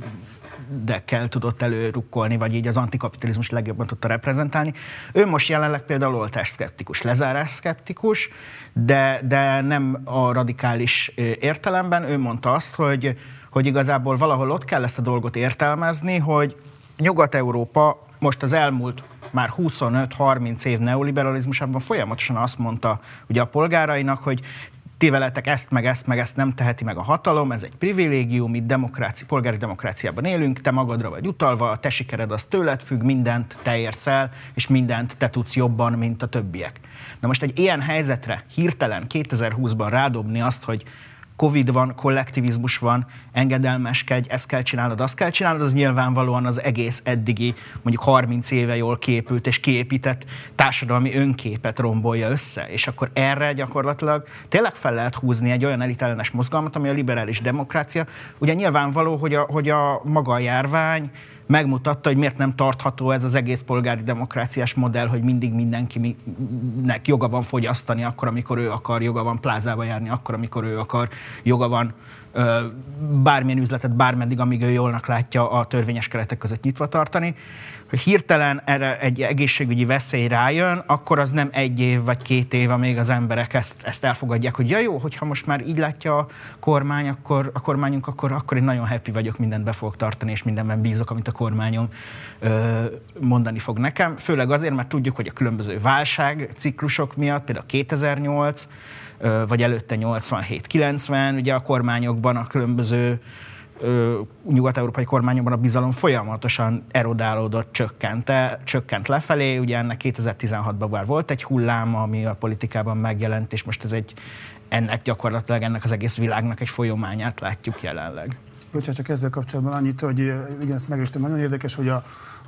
kell tudott előrukkolni, vagy így az antikapitalizmus legjobban tudta reprezentálni. Ő most jelenleg például oltás szkeptikus, lezárás szkeptikus, de, de nem a radikális értelemben. Ő mondta azt, hogy, hogy igazából valahol ott kell ezt a dolgot értelmezni, hogy Nyugat-Európa most az elmúlt már 25-30 év neoliberalizmusában folyamatosan azt mondta ugye a polgárainak, hogy ti ezt, meg ezt, meg ezt nem teheti meg a hatalom, ez egy privilégium, itt demokráci, polgári demokráciában élünk, te magadra vagy utalva, a te sikered az tőled függ, mindent te érsz el, és mindent te tudsz jobban, mint a többiek. Na most egy ilyen helyzetre hirtelen 2020-ban rádobni azt, hogy Covid van, kollektivizmus van, engedelmeskedj, ezt kell csinálnod, azt kell csinálnod, az nyilvánvalóan az egész eddigi, mondjuk 30 éve jól képült és kiépített társadalmi önképet rombolja össze. És akkor erre gyakorlatilag tényleg fel lehet húzni egy olyan elitellenes mozgalmat, ami a liberális demokrácia. Ugye nyilvánvaló, hogy a, hogy a maga a járvány, megmutatta, hogy miért nem tartható ez az egész polgári demokráciás modell, hogy mindig mindenkinek joga van fogyasztani akkor, amikor ő akar, joga van plázába járni akkor, amikor ő akar, joga van bármilyen üzletet bármeddig, amíg ő jólnak látja a törvényes keretek között nyitva tartani hogy hirtelen erre egy egészségügyi veszély rájön, akkor az nem egy év vagy két év, amíg az emberek ezt, ezt elfogadják, hogy ja jó, hogyha most már így látja a kormány, akkor a kormányunk, akkor, akkor én nagyon happy vagyok, mindent be fogok tartani, és mindenben bízok, amit a kormányom ö, mondani fog nekem. Főleg azért, mert tudjuk, hogy a különböző válságciklusok miatt, például 2008, vagy előtte 87-90, ugye a kormányokban a különböző nyugat-európai kormányokban a bizalom folyamatosan erodálódott, csökkent, csökkent lefelé. Ugye ennek 2016-ban már volt egy hullám, ami a politikában megjelent, és most ez egy, ennek gyakorlatilag ennek az egész világnak egy folyamányát látjuk jelenleg. Bocsánat, csak ezzel kapcsolatban annyit, hogy igen, ezt megértem, nagyon érdekes, hogy a,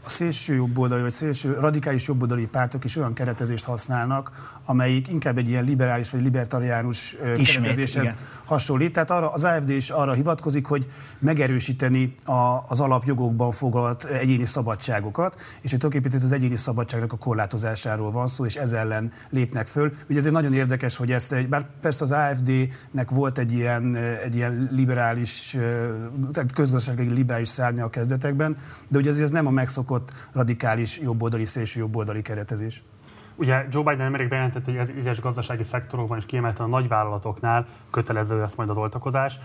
a szélső jobboldali, vagy szélső radikális jobboldali pártok is olyan keretezést használnak, amelyik inkább egy ilyen liberális vagy libertariánus Ismét, keretezéshez igen. hasonlít. Tehát arra, az AFD is arra hivatkozik, hogy megerősíteni a, az alapjogokban foglalt egyéni szabadságokat, és hogy tulajdonképpen az egyéni szabadságnak a korlátozásáról van szó, és ez ellen lépnek föl. Ugye ez egy nagyon érdekes, hogy ezt, bár persze az AFD-nek volt egy ilyen, egy ilyen liberális, közgazdasági liberális szárnya a kezdetekben, de ugye ez nem a megszokott megszokott radikális jobboldali, szélső jobboldali keretezés. Ugye Joe Biden nemrég bejelentett, hogy egyes gazdasági szektorokban és kiemelten a nagyvállalatoknál kötelező lesz majd az oltakozás.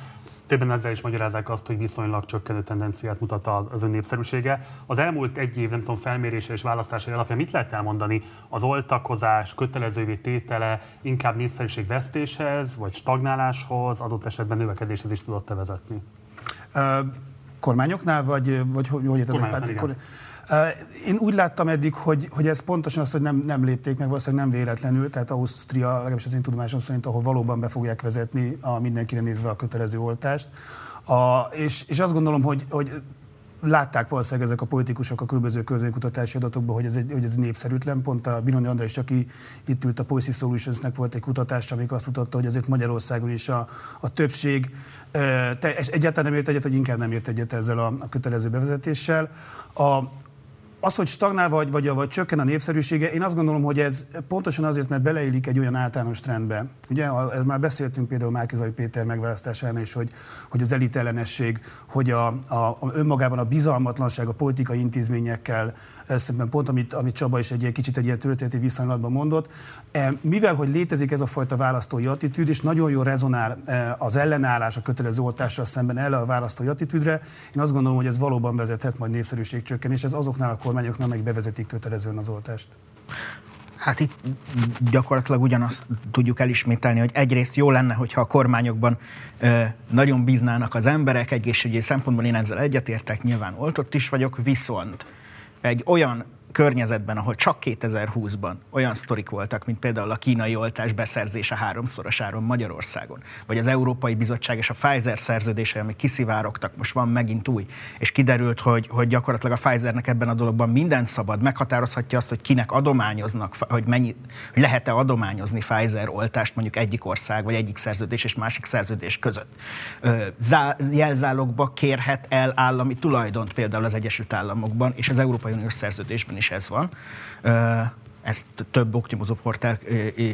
Többen ezzel is magyarázzák azt, hogy viszonylag csökkenő tendenciát mutat az ön népszerűsége. Az elmúlt egy év, nem tudom, felmérése és választásai alapján mit lehet elmondani? Az oltakozás kötelezővé tétele inkább népszerűség vesztéshez, vagy stagnáláshoz, adott esetben növekedéshez is tudott vezetni? Uh, kormányoknál, vagy, vagy hogy, hogy érted? Én úgy láttam eddig, hogy, hogy ez pontosan az, hogy nem, nem lépték meg, valószínűleg nem véletlenül, tehát Ausztria, legalábbis az én tudomásom szerint, ahol valóban be fogják vezetni a mindenkire nézve a kötelező oltást. A, és, és azt gondolom, hogy, hogy látták valószínűleg ezek a politikusok a különböző közönkutatási adatokban, hogy ez, egy, hogy ez népszerűtlen. Pont a Binoni András, aki itt ült a Policy Solutionsnek volt egy kutatás, amik azt mutatta, hogy azért Magyarországon is a, a többség te, egyáltalán nem ért egyet, vagy inkább nem ért egyet ezzel a, a kötelező bevezetéssel. A, Az, hogy stagnál vagy, vagy, vagy csökken a népszerűsége, én azt gondolom, hogy ez pontosan azért, mert beleillik egy olyan általános trendbe. Ugye, ez már beszéltünk például Márkizai Péter megválasztásán is, hogy, hogy az elitellenesség, hogy a, a, a önmagában a bizalmatlanság a politikai intézményekkel, szemben pont amit, amit Csaba is egy kicsit egy ilyen történeti viszonylatban mondott. E, mivel, hogy létezik ez a fajta választói attitűd, és nagyon jól rezonál e, az ellenállás a kötelező oltással szemben el a választói attitűdre, én azt gondolom, hogy ez valóban vezethet majd népszerűségcsökkenés, ez azoknál a kormányoknál, meg bevezetik kötelezően az oltást. Hát itt gyakorlatilag ugyanazt tudjuk elismételni, hogy egyrészt jó lenne, hogyha a kormányokban ö, nagyon bíznának az emberek, egészségügyi szempontból én ezzel egyetértek, nyilván oltott is vagyok, viszont egy olyan környezetben, ahol csak 2020-ban olyan sztorik voltak, mint például a kínai oltás beszerzése háromszorosáron Magyarországon, vagy az Európai Bizottság és a Pfizer szerződése, amik kiszivárogtak, most van megint új, és kiderült, hogy, hogy gyakorlatilag a Pfizernek ebben a dologban mindent szabad, meghatározhatja azt, hogy kinek adományoznak, hogy, mennyi, hogy lehet-e adományozni Pfizer oltást mondjuk egyik ország, vagy egyik szerződés és másik szerződés között. Jelzálogba kérhet el állami tulajdont például az Egyesült Államokban, és az Európai Uniós szerződésben is is ez van. Ezt több oknyomozó portál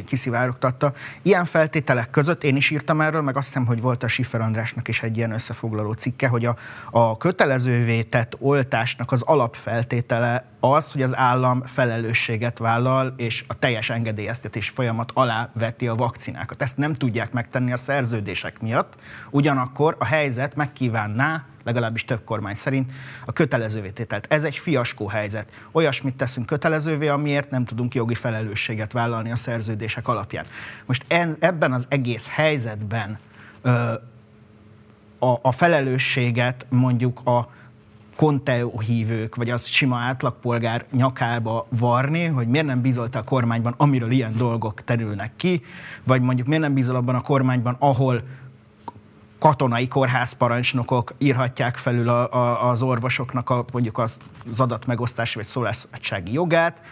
kiszivárogtatta. Ilyen feltételek között én is írtam erről, meg azt hiszem, hogy volt a Schiffer Andrásnak is egy ilyen összefoglaló cikke, hogy a, a kötelezővé tett oltásnak az alapfeltétele az, hogy az állam felelősséget vállal, és a teljes engedélyeztetés folyamat alá veti a vakcinákat. Ezt nem tudják megtenni a szerződések miatt, ugyanakkor a helyzet megkívánná legalábbis több kormány szerint, a kötelezővé tételt. Ez egy fiaskó helyzet. Olyasmit teszünk kötelezővé, amiért nem tudunk jogi felelősséget vállalni a szerződések alapján. Most en, ebben az egész helyzetben ö, a, a felelősséget mondjuk a Conteo hívők, vagy az sima átlagpolgár nyakába varni, hogy miért nem bízolta a kormányban, amiről ilyen dolgok terülnek ki, vagy mondjuk miért nem bízol abban a kormányban, ahol katonai kórházparancsnokok írhatják felül a, a, az orvosoknak a, mondjuk az, az adatmegosztási vagy szólásszabadsági jogát,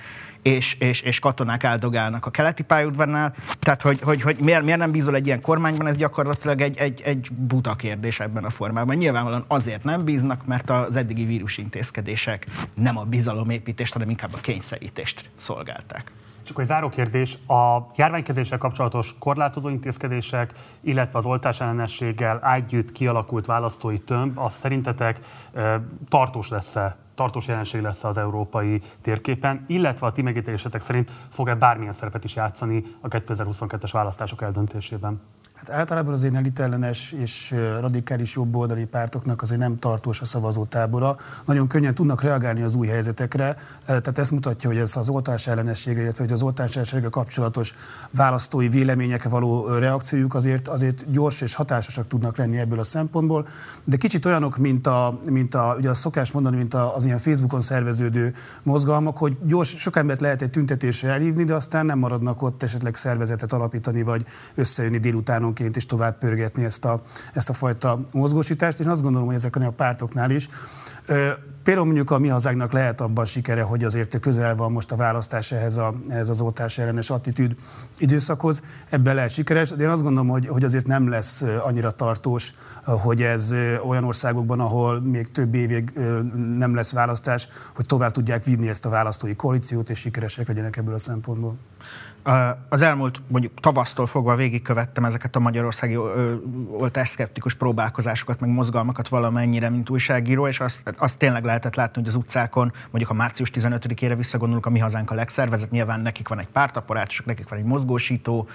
és, és, és katonák áldogálnak a keleti pályaudvarnál. Tehát, hogy, hogy, hogy miért, miért nem bízol egy ilyen kormányban, ez gyakorlatilag egy, egy, egy buta kérdés ebben a formában. Nyilvánvalóan azért nem bíznak, mert az eddigi vírusintézkedések nem a bizalomépítést, hanem inkább a kényszerítést szolgálták. Csak egy záró kérdés, a járványkezéssel kapcsolatos korlátozó intézkedések, illetve az oltás ellenességgel együtt kialakult választói tömb, az szerintetek tartós lesz-e tartós jelenség lesz az európai térképen, illetve a ti megítélésetek szerint fog-e bármilyen szerepet is játszani a 2022-es választások eldöntésében? Hát általában az én elitellenes és radikális jobboldali pártoknak azért nem tartós a szavazótábora. Nagyon könnyen tudnak reagálni az új helyzetekre, tehát ezt mutatja, hogy ez az oltás ellenességre, illetve hogy az oltás ellenességre kapcsolatos választói véleményekre való reakciójuk azért, azért gyors és hatásosak tudnak lenni ebből a szempontból. De kicsit olyanok, mint a, mint a ugye a szokás mondani, mint az ilyen Facebookon szerveződő mozgalmak, hogy gyors, sok embert lehet egy tüntetésre elhívni, de aztán nem maradnak ott esetleg szervezetet alapítani, vagy összejönni délutánon pártonként is tovább pörgetni ezt a, ezt a fajta mozgósítást, és azt gondolom, hogy ezeken a pártoknál is Például mondjuk a mi hazánknak lehet abban sikere, hogy azért közel van most a választás ehhez, a, ehhez az oltás ellenes attitűd időszakhoz, ebben lehet sikeres, de én azt gondolom, hogy, hogy azért nem lesz annyira tartós, hogy ez olyan országokban, ahol még több évig nem lesz választás, hogy tovább tudják vinni ezt a választói koalíciót, és sikeresek legyenek ebből a szempontból. Az elmúlt mondjuk tavasztól fogva végigkövettem ezeket a magyarországi oltásszkeptikus próbálkozásokat, meg mozgalmakat valamennyire, mint újságíró, és azt, azt tényleg lehetett látni, hogy az utcákon, mondjuk a március 15-ére visszagondolunk, a mi hazánk a legszervezet, nyilván nekik van egy pártaparátus, nekik van egy mozgósító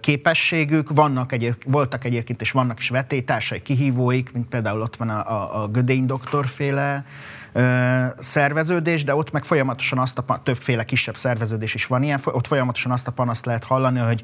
képességük, vannak egyéb, voltak egyébként, és vannak is vetétársai, kihívóik, mint például ott van a, a, a Gödény doktorféle szerveződés, de ott meg folyamatosan azt a többféle kisebb szerveződés is van ilyen, ott folyamatosan azt a panaszt lehet hallani, hogy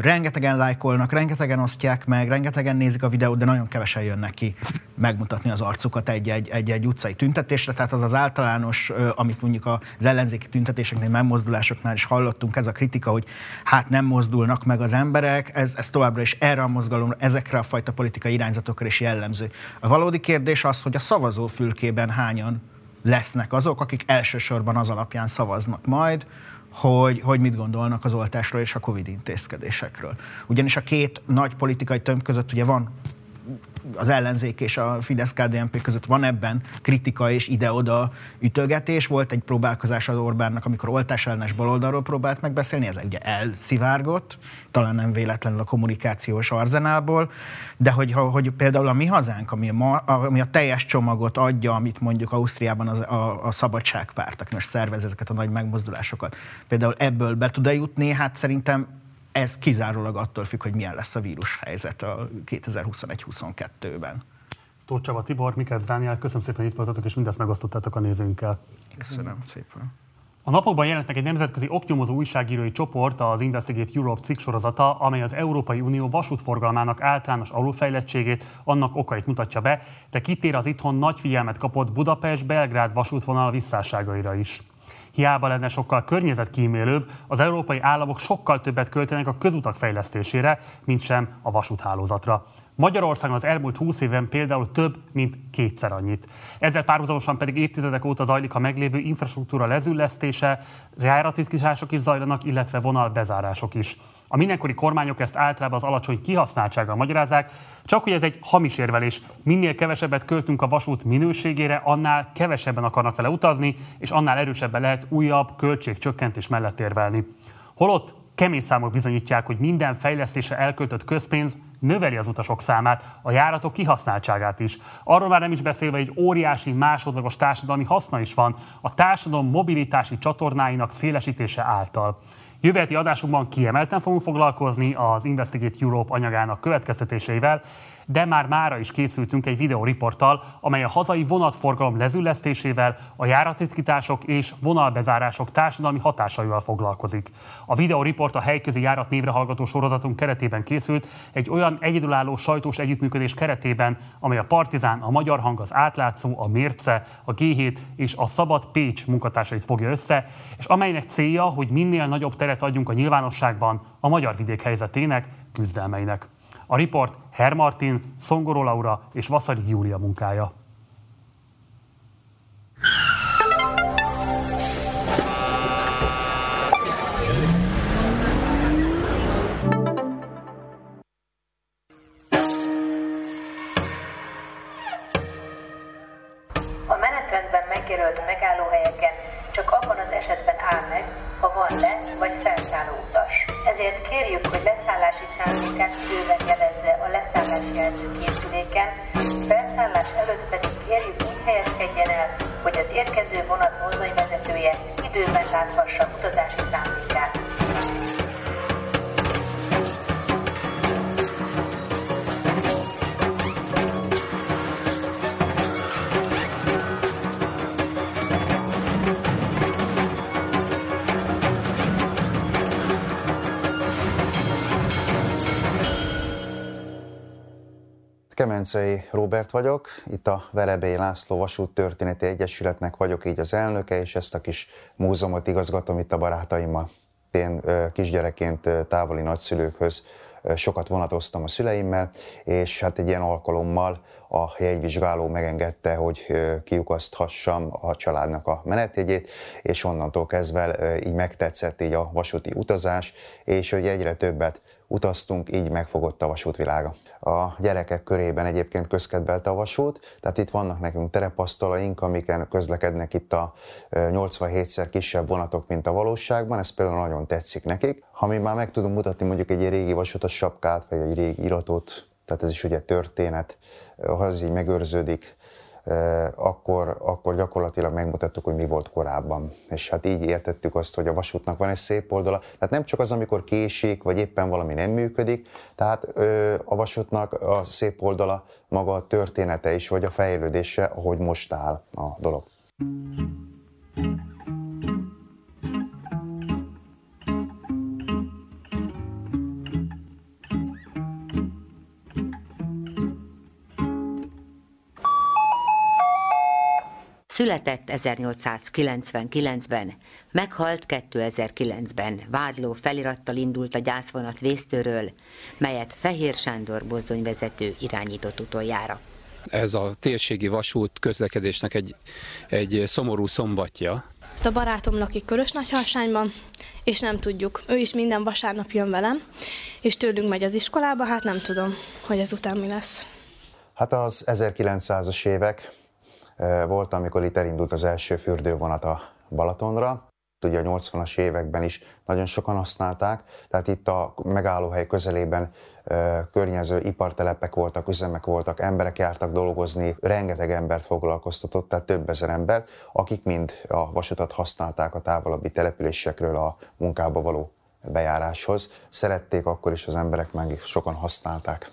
rengetegen lájkolnak, rengetegen osztják meg, rengetegen nézik a videót, de nagyon kevesen jönnek ki megmutatni az arcukat egy-egy utcai tüntetésre. Tehát az az általános, ö, amit mondjuk az ellenzéki tüntetéseknél, megmozdulásoknál is hallottunk, ez a kritika, hogy hát nem mozdulnak meg az emberek, ez, ez továbbra is erre a mozgalomra, ezekre a fajta politikai irányzatokra is jellemző. A valódi kérdés az, hogy a szavazófülkében hányan lesznek azok, akik elsősorban az alapján szavaznak majd, hogy, hogy mit gondolnak az oltásról és a Covid intézkedésekről. Ugyanis a két nagy politikai tömb között ugye van az ellenzék és a fidesz KDNP között van ebben kritika és ide-oda ütögetés. Volt egy próbálkozás az Orbánnak, amikor oltás ellenes baloldalról próbált megbeszélni, ez ugye elszivárgott, talán nem véletlenül a kommunikációs arzenálból, de hogy, hogy például a mi hazánk, ami a, ami a teljes csomagot adja, amit mondjuk Ausztriában az, a, a szabadságpárt, aki most szervez ezeket a nagy megmozdulásokat, például ebből be tud-e jutni, hát szerintem ez kizárólag attól függ, hogy milyen lesz a vírushelyzet a 2021-22-ben. Tóth Csaba Tibor, Mikkel Dániel, köszönöm szépen, hogy itt voltatok, és mindezt megosztottátok a nézőnkkel. Köszönöm szépen. A napokban jelent meg egy nemzetközi oknyomozó újságírói csoport, az Investigate Europe cikk sorozata, amely az Európai Unió vasútforgalmának általános alulfejlettségét, annak okait mutatja be, de kitér az itthon nagy figyelmet kapott Budapest-Belgrád vasútvonal visszásságaira is. Hiába lenne sokkal környezetkímélőbb, az európai államok sokkal többet költenek a közutak fejlesztésére, mint sem a vasúthálózatra. Magyarországon az elmúlt 20 éven például több, mint kétszer annyit. Ezzel párhuzamosan pedig évtizedek óta zajlik a meglévő infrastruktúra lezüllesztése, járatitkítások is zajlanak, illetve vonalbezárások is. A mindenkori kormányok ezt általában az alacsony kihasználtsággal magyarázzák, csak hogy ez egy hamis érvelés. Minél kevesebbet költünk a vasút minőségére, annál kevesebben akarnak vele utazni, és annál erősebben lehet újabb költségcsökkentés mellett érvelni. Holott kemény számok bizonyítják, hogy minden fejlesztése elköltött közpénz növeli az utasok számát, a járatok kihasználtságát is. Arról már nem is beszélve, hogy óriási másodlagos társadalmi haszna is van a társadalom mobilitási csatornáinak szélesítése által. Jövő adásunkban kiemelten fogunk foglalkozni az Investigate Europe anyagának következtetéseivel, de már mára is készültünk egy videóriporttal, amely a hazai vonatforgalom lezüllesztésével, a járatitkítások és vonalbezárások társadalmi hatásaival foglalkozik. A videóriport a helyközi járat névre hallgató sorozatunk keretében készült, egy olyan egyedülálló sajtós együttműködés keretében, amely a Partizán, a Magyar Hang, az Átlátszó, a Mérce, a G7 és a Szabad Pécs munkatársait fogja össze, és amelynek célja, hogy minél nagyobb teret adjunk a nyilvánosságban a magyar vidék helyzetének, küzdelmeinek. A riport Hermartin, Szongoró Laura és Vaszari Júlia munkája. Kemencei Róbert vagyok, itt a Verebély László Vasút Történeti Egyesületnek vagyok így az elnöke, és ezt a kis múzeumot igazgatom itt a barátaimmal. Én kisgyerekként távoli nagyszülőkhöz sokat vonatoztam a szüleimmel, és hát egy ilyen alkalommal a jegyvizsgáló megengedte, hogy kiukaszthassam a családnak a menetjegyét, és onnantól kezdve így megtetszett így a vasúti utazás, és hogy egyre többet utaztunk, így megfogott a vasútvilága. A gyerekek körében egyébként közkedvelte a vasút, tehát itt vannak nekünk terepasztalaink, amiken közlekednek itt a 87-szer kisebb vonatok, mint a valóságban, ez például nagyon tetszik nekik. Ha mi már meg tudunk mutatni mondjuk egy régi vasutas sapkát, vagy egy régi iratot, tehát ez is ugye történet, ha ez így megőrződik, akkor, akkor gyakorlatilag megmutattuk, hogy mi volt korábban. És hát így értettük azt, hogy a vasútnak van egy szép oldala. Tehát nem csak az, amikor késik, vagy éppen valami nem működik, tehát a vasútnak a szép oldala maga a története is, vagy a fejlődése, ahogy most áll a dolog. Született 1899-ben, meghalt 2009-ben. Vádló felirattal indult a gyászvonat vésztőről, melyet Fehér Sándor bozdonyvezető irányított utoljára. Ez a térségi vasút közlekedésnek egy, egy szomorú szombatja. A barátom lakik Körösnagyharsányban, és nem tudjuk. Ő is minden vasárnap jön velem, és tőlünk megy az iskolába, hát nem tudom, hogy ezután mi lesz. Hát az 1900-as évek volt, amikor itt elindult az első fürdővonat a Balatonra. Ugye a 80-as években is nagyon sokan használták, tehát itt a megállóhely közelében környező ipartelepek voltak, üzemek voltak, emberek jártak dolgozni, rengeteg embert foglalkoztatott, tehát több ezer ember, akik mind a vasutat használták a távolabbi településekről a munkába való bejáráshoz. Szerették akkor is az emberek, meg sokan használták.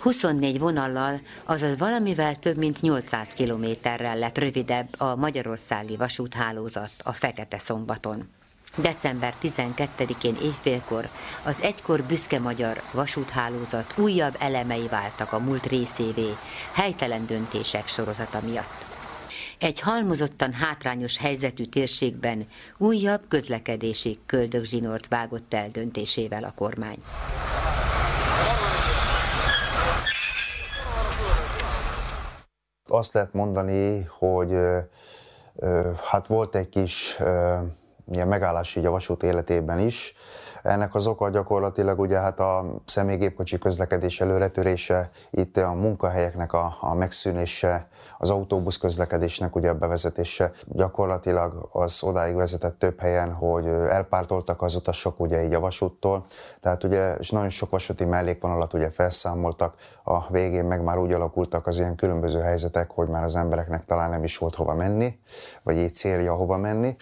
24 vonallal, azaz valamivel több mint 800 kilométerrel lett rövidebb a magyarországi vasúthálózat a Fekete Szombaton. December 12-én éjfélkor az egykor büszke magyar vasúthálózat újabb elemei váltak a múlt részévé, helytelen döntések sorozata miatt. Egy halmozottan hátrányos helyzetű térségben újabb közlekedési köldögzsinort vágott el döntésével a kormány. Azt lehet mondani, hogy hát volt egy kis ilyen megállás így a vasút életében is. Ennek az oka gyakorlatilag ugye hát a személygépkocsi közlekedés előretörése, itt a munkahelyeknek a, a megszűnése, az autóbusz közlekedésnek ugye a bevezetése. Gyakorlatilag az odáig vezetett több helyen, hogy elpártoltak az utasok ugye így a vasúttól, tehát ugye és nagyon sok vasúti mellékvonalat ugye felszámoltak, a végén meg már úgy alakultak az ilyen különböző helyzetek, hogy már az embereknek talán nem is volt hova menni, vagy így célja hova menni.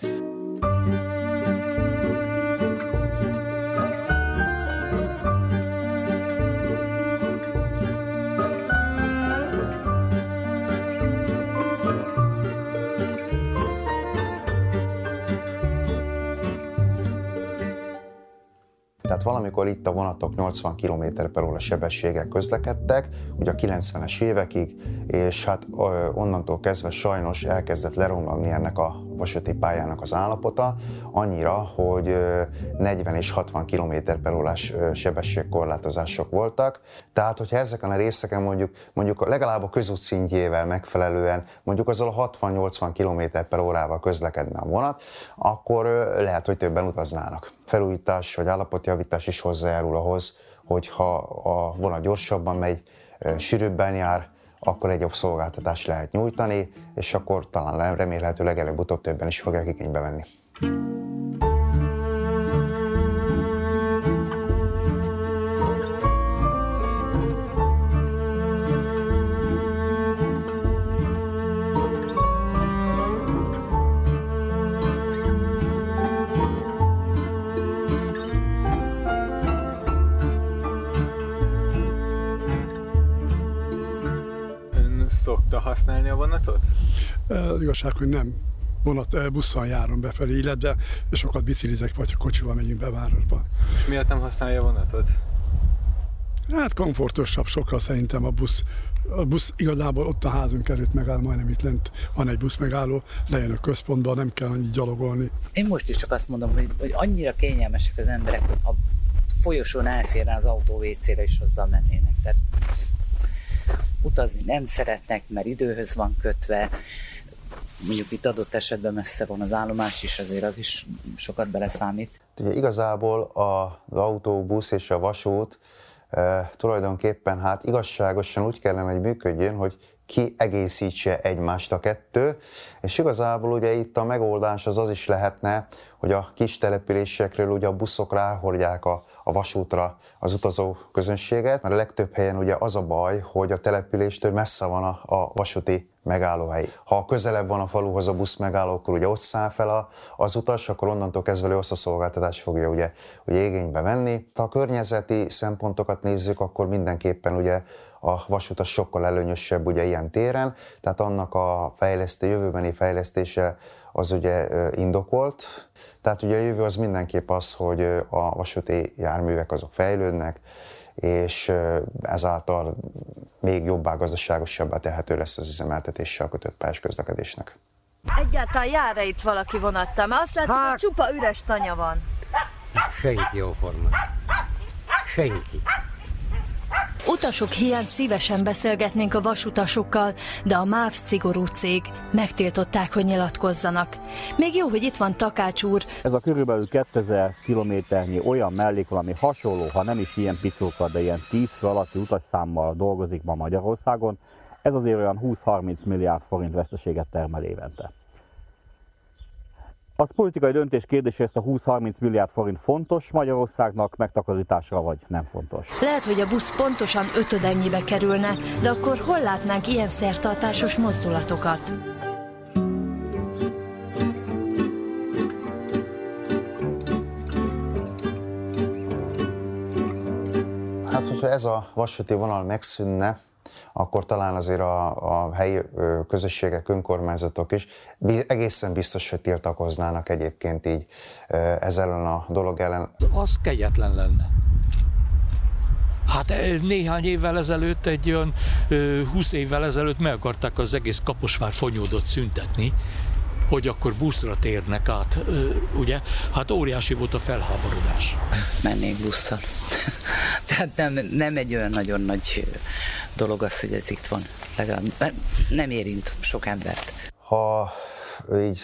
Tehát valamikor itt a vonatok 80 km per óra sebességek közlekedtek, ugye a 90-es évekig, és hát onnantól kezdve sajnos elkezdett leromlani ennek a vasúti pályának az állapota, annyira, hogy 40 és 60 km per órás sebességkorlátozások voltak. Tehát, hogyha ezeken a részeken mondjuk, mondjuk legalább a közút szintjével megfelelően, mondjuk azzal a 60-80 km per órával közlekedne a vonat, akkor lehet, hogy többen utaznának. Felújítás vagy állapotjavítás is hozzájárul ahhoz, hogyha a vonat gyorsabban megy, sűrűbben jár, akkor egy jobb szolgáltatást lehet nyújtani, és akkor talán remélhetőleg előbb-utóbb többen is fogják igénybe venni. Szokta használni a vonatot? Az igazság, hogy nem. Vonat, busszal járom befelé, illetve sokat biciklizek, vagy kocsival megyünk be városba. És miért nem használja a vonatot? Hát komfortosabb sokkal szerintem a busz. A busz igazából ott a házunk előtt megáll, majdnem itt lent van egy busz megálló, lejön a központba, nem kell annyit gyalogolni. Én most is csak azt mondom, hogy, hogy annyira kényelmesek az emberek, hogy a folyosón elférne az autó WC-re is azzal mennének. Tehát utazni nem szeretnek, mert időhöz van kötve, mondjuk itt adott esetben messze van az állomás is, azért az is sokat beleszámít. Ugye igazából az autóbusz és a vasút e, tulajdonképpen hát igazságosan úgy kellene, hogy működjön, hogy ki egészítse egymást a kettő, és igazából ugye itt a megoldás az az is lehetne, hogy a kis településekről ugye a buszok ráhordják a, a vasútra az utazó közönséget, mert a legtöbb helyen ugye az a baj, hogy a településtől messze van a, a vasúti megállóhely. Ha közelebb van a faluhoz a busz megálló, akkor ugye ott száll fel az utas, akkor onnantól kezdve azt a szolgáltatást fogja ugye, ugye igénybe venni. Ha a környezeti szempontokat nézzük, akkor mindenképpen ugye a vasút az sokkal előnyösebb ugye ilyen téren, tehát annak a fejleszté, jövőbeni fejlesztése az ugye indokolt. Tehát ugye a jövő az mindenképp az, hogy a vasúti járművek azok fejlődnek, és ezáltal még jobbá, gazdaságosabbá tehető lesz az üzemeltetéssel a kötött pályás közlekedésnek. Egyáltalán jár -e itt valaki vonattal? Mert azt látom, hát... hogy csupa üres tanya van. Senki jó formán. Senki. Utasok hiány szívesen beszélgetnénk a vasutasokkal, de a MÁV szigorú cég. Megtiltották, hogy nyilatkozzanak. Még jó, hogy itt van Takács úr. Ez a körülbelül 2000 kilométernyi olyan mellék, ami hasonló, ha nem is ilyen picóka, de ilyen 10 fő alatti utasszámmal dolgozik ma Magyarországon, ez azért olyan 20-30 milliárd forint veszteséget termel évente. Az politikai döntés kérdése, ezt a 20-30 milliárd forint fontos Magyarországnak megtakarításra, vagy nem fontos? Lehet, hogy a busz pontosan ötödennyibe kerülne, de akkor hol látnánk ilyen szertartásos mozdulatokat? Hát, hogyha ez a vasúti vonal megszűnne, akkor talán azért a, a helyi közösségek, önkormányzatok is egészen biztos, hogy tiltakoznának egyébként így ez ellen a dolog ellen. Az kegyetlen lenne. Hát néhány évvel ezelőtt, egy olyan 20 évvel ezelőtt meg akarták az egész Kaposvár fonyódot szüntetni, hogy akkor buszra térnek át, ugye? Hát óriási volt a felháborodás. Mennék busszal. Tehát nem, nem egy olyan nagyon nagy dolog az, hogy ez itt van. Legalább nem érint sok embert. Ha így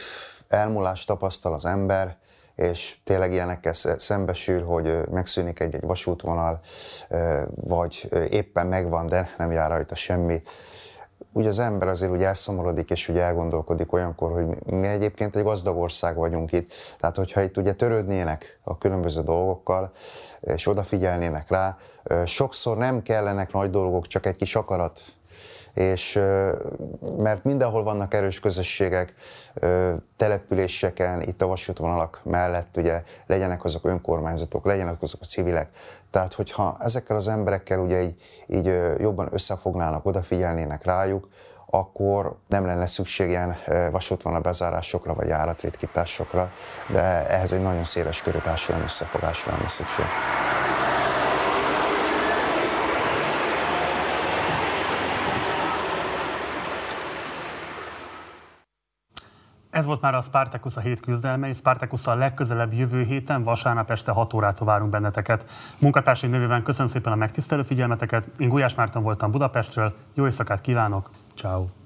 elmúlást tapasztal az ember, és tényleg ilyenekkel szembesül, hogy megszűnik egy-egy vasútvonal, vagy éppen megvan, de nem jár rajta semmi, úgy az ember azért úgy elszomorodik, és úgy elgondolkodik olyankor, hogy mi egyébként egy gazdag ország vagyunk itt. Tehát, hogyha itt ugye törődnének a különböző dolgokkal, és odafigyelnének rá, sokszor nem kellenek nagy dolgok, csak egy kis akarat, és mert mindenhol vannak erős közösségek, településeken, itt a vasútvonalak mellett ugye legyenek azok önkormányzatok, legyenek azok a civilek. Tehát, hogyha ezekkel az emberekkel ugye így, így jobban összefognának, odafigyelnének rájuk, akkor nem lenne szükség ilyen vasútvonal bezárásokra vagy járatritkításokra, de ehhez egy nagyon széles körű társadalmi összefogásra lenne szükség. Ez volt már a Spartacus a hét küzdelmei. Spartacus a legközelebb jövő héten, vasárnap este 6 órától várunk benneteket. Munkatársai nevében köszönöm szépen a megtisztelő figyelmeteket. Én Gulyás Márton voltam Budapestről. Jó éjszakát kívánok. Ciao.